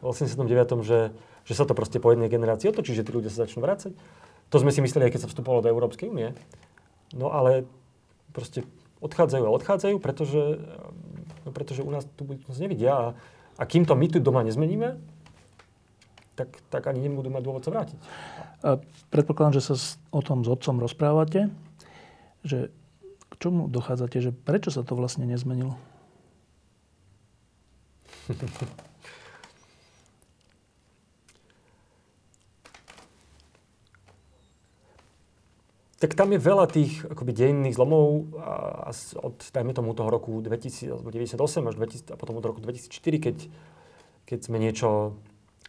v 89., že, že sa to proste po jednej generácii otočí, že tí ľudia sa začnú vrácať. To sme si mysleli, aj keď sa vstupovalo do Európskej únie. No ale proste odchádzajú a odchádzajú, pretože, no, pretože u nás tu budúcnosť nevidia. A, a kým to my tu doma nezmeníme, tak, tak ani nebudú mať dôvod sa vrátiť. A predpokladám, že sa o tom s otcom rozprávate, že k čomu dochádzate, že prečo sa to vlastne nezmenilo? (laughs) tak tam je veľa tých akoby dejinných zlomov a, a od, dajme tomu, toho roku 2000, 98 až 2000, a potom od roku 2004, keď, keď sme niečo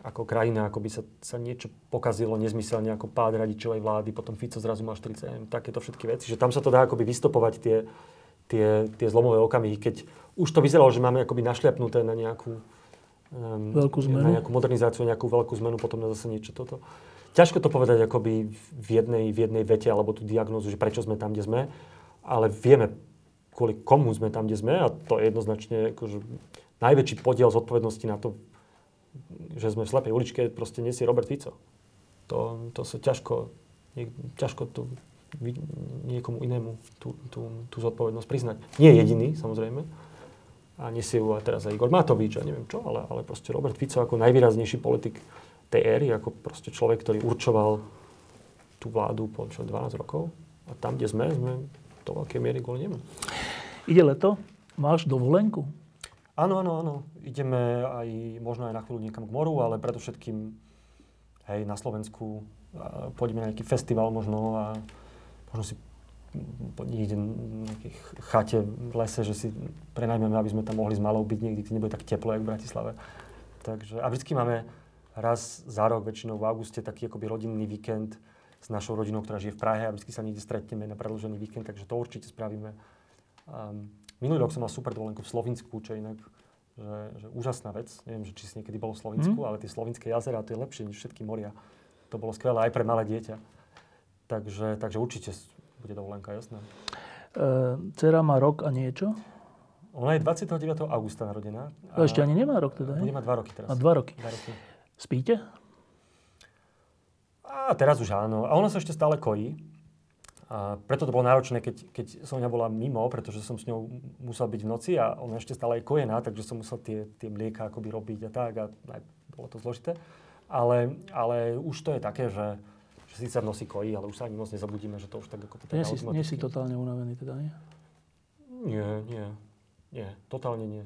ako krajina, ako by sa, sa niečo pokazilo nezmyselne ako pád radičovej vlády, potom Fico zrazu má 40 takéto všetky veci, že tam sa to dá akoby vystopovať tie, tie, tie zlomové okamihy, keď už to vyzeralo, že máme akoby našliapnuté na nejakú, um, veľkú zmenu. na nejakú modernizáciu, nejakú veľkú zmenu, potom na zase niečo toto. Ťažko to povedať akoby v jednej, v jednej vete alebo tú diagnózu, že prečo sme tam, kde sme, ale vieme, kvôli komu sme tam, kde sme a to je jednoznačne akože najväčší podiel zodpovednosti na to že sme v slepej uličke, proste nesie Robert Fico. To, to sa ťažko, nie, ťažko tu niekomu inému tú, tú, tú zodpovednosť priznať. Nie jediný, samozrejme. A nesie ju teraz aj Igor Matovič a neviem čo, ale, ale proste Robert Fico ako najvýraznejší politik tej éry, ako proste človek, ktorý určoval tú vládu po čo, 12 rokov. A tam, kde sme, sme do veľkej miery kvôli nemu. Ide leto? Máš dovolenku? Áno, áno, áno. Ideme aj, možno aj na chvíľu niekam k moru, ale predovšetkým hej, na Slovensku pôjdeme na nejaký festival možno a možno si niekde v nejakej chate v lese, že si prenajmeme, aby sme tam mohli s malou byť niekde, kde nebude tak teplo, jak v Bratislave. Takže, a vždycky máme raz za rok, väčšinou v auguste, taký akoby rodinný víkend s našou rodinou, ktorá žije v Prahe a vždycky sa niekde stretneme na predlžený víkend, takže to určite spravíme. Um, minulý rok som mal super dovolenku v Slovinsku, čo inak že, že úžasná vec. Neviem, že či si niekedy bol v Slovensku, mm. ale tie slovinské jazera, to je lepšie než všetky moria. To bolo skvelé aj pre malé dieťa. Takže, takže určite bude dovolenka, jasné. E, dcera má rok a niečo? Ona je 29. augusta narodená. A ešte ani nemá rok teda, Bude mať dva roky teraz. A dva roky. Dva roky. Spíte? A teraz už áno. A ona sa ešte stále kojí. A preto to bolo náročné, keď, keď Sonia bola mimo, pretože som s ňou musel byť v noci a ona ešte stále je kojená, takže som musel tie, tie mlieka akoby robiť a tak a aj bolo to zložité. Ale, ale už to je také, že, že síce v nosi kojí, ale už sa ani moc nezabudíme, že to už tak ako to nie si, nie si totálne unavený teda, nie? Nie, nie. Nie, totálne nie.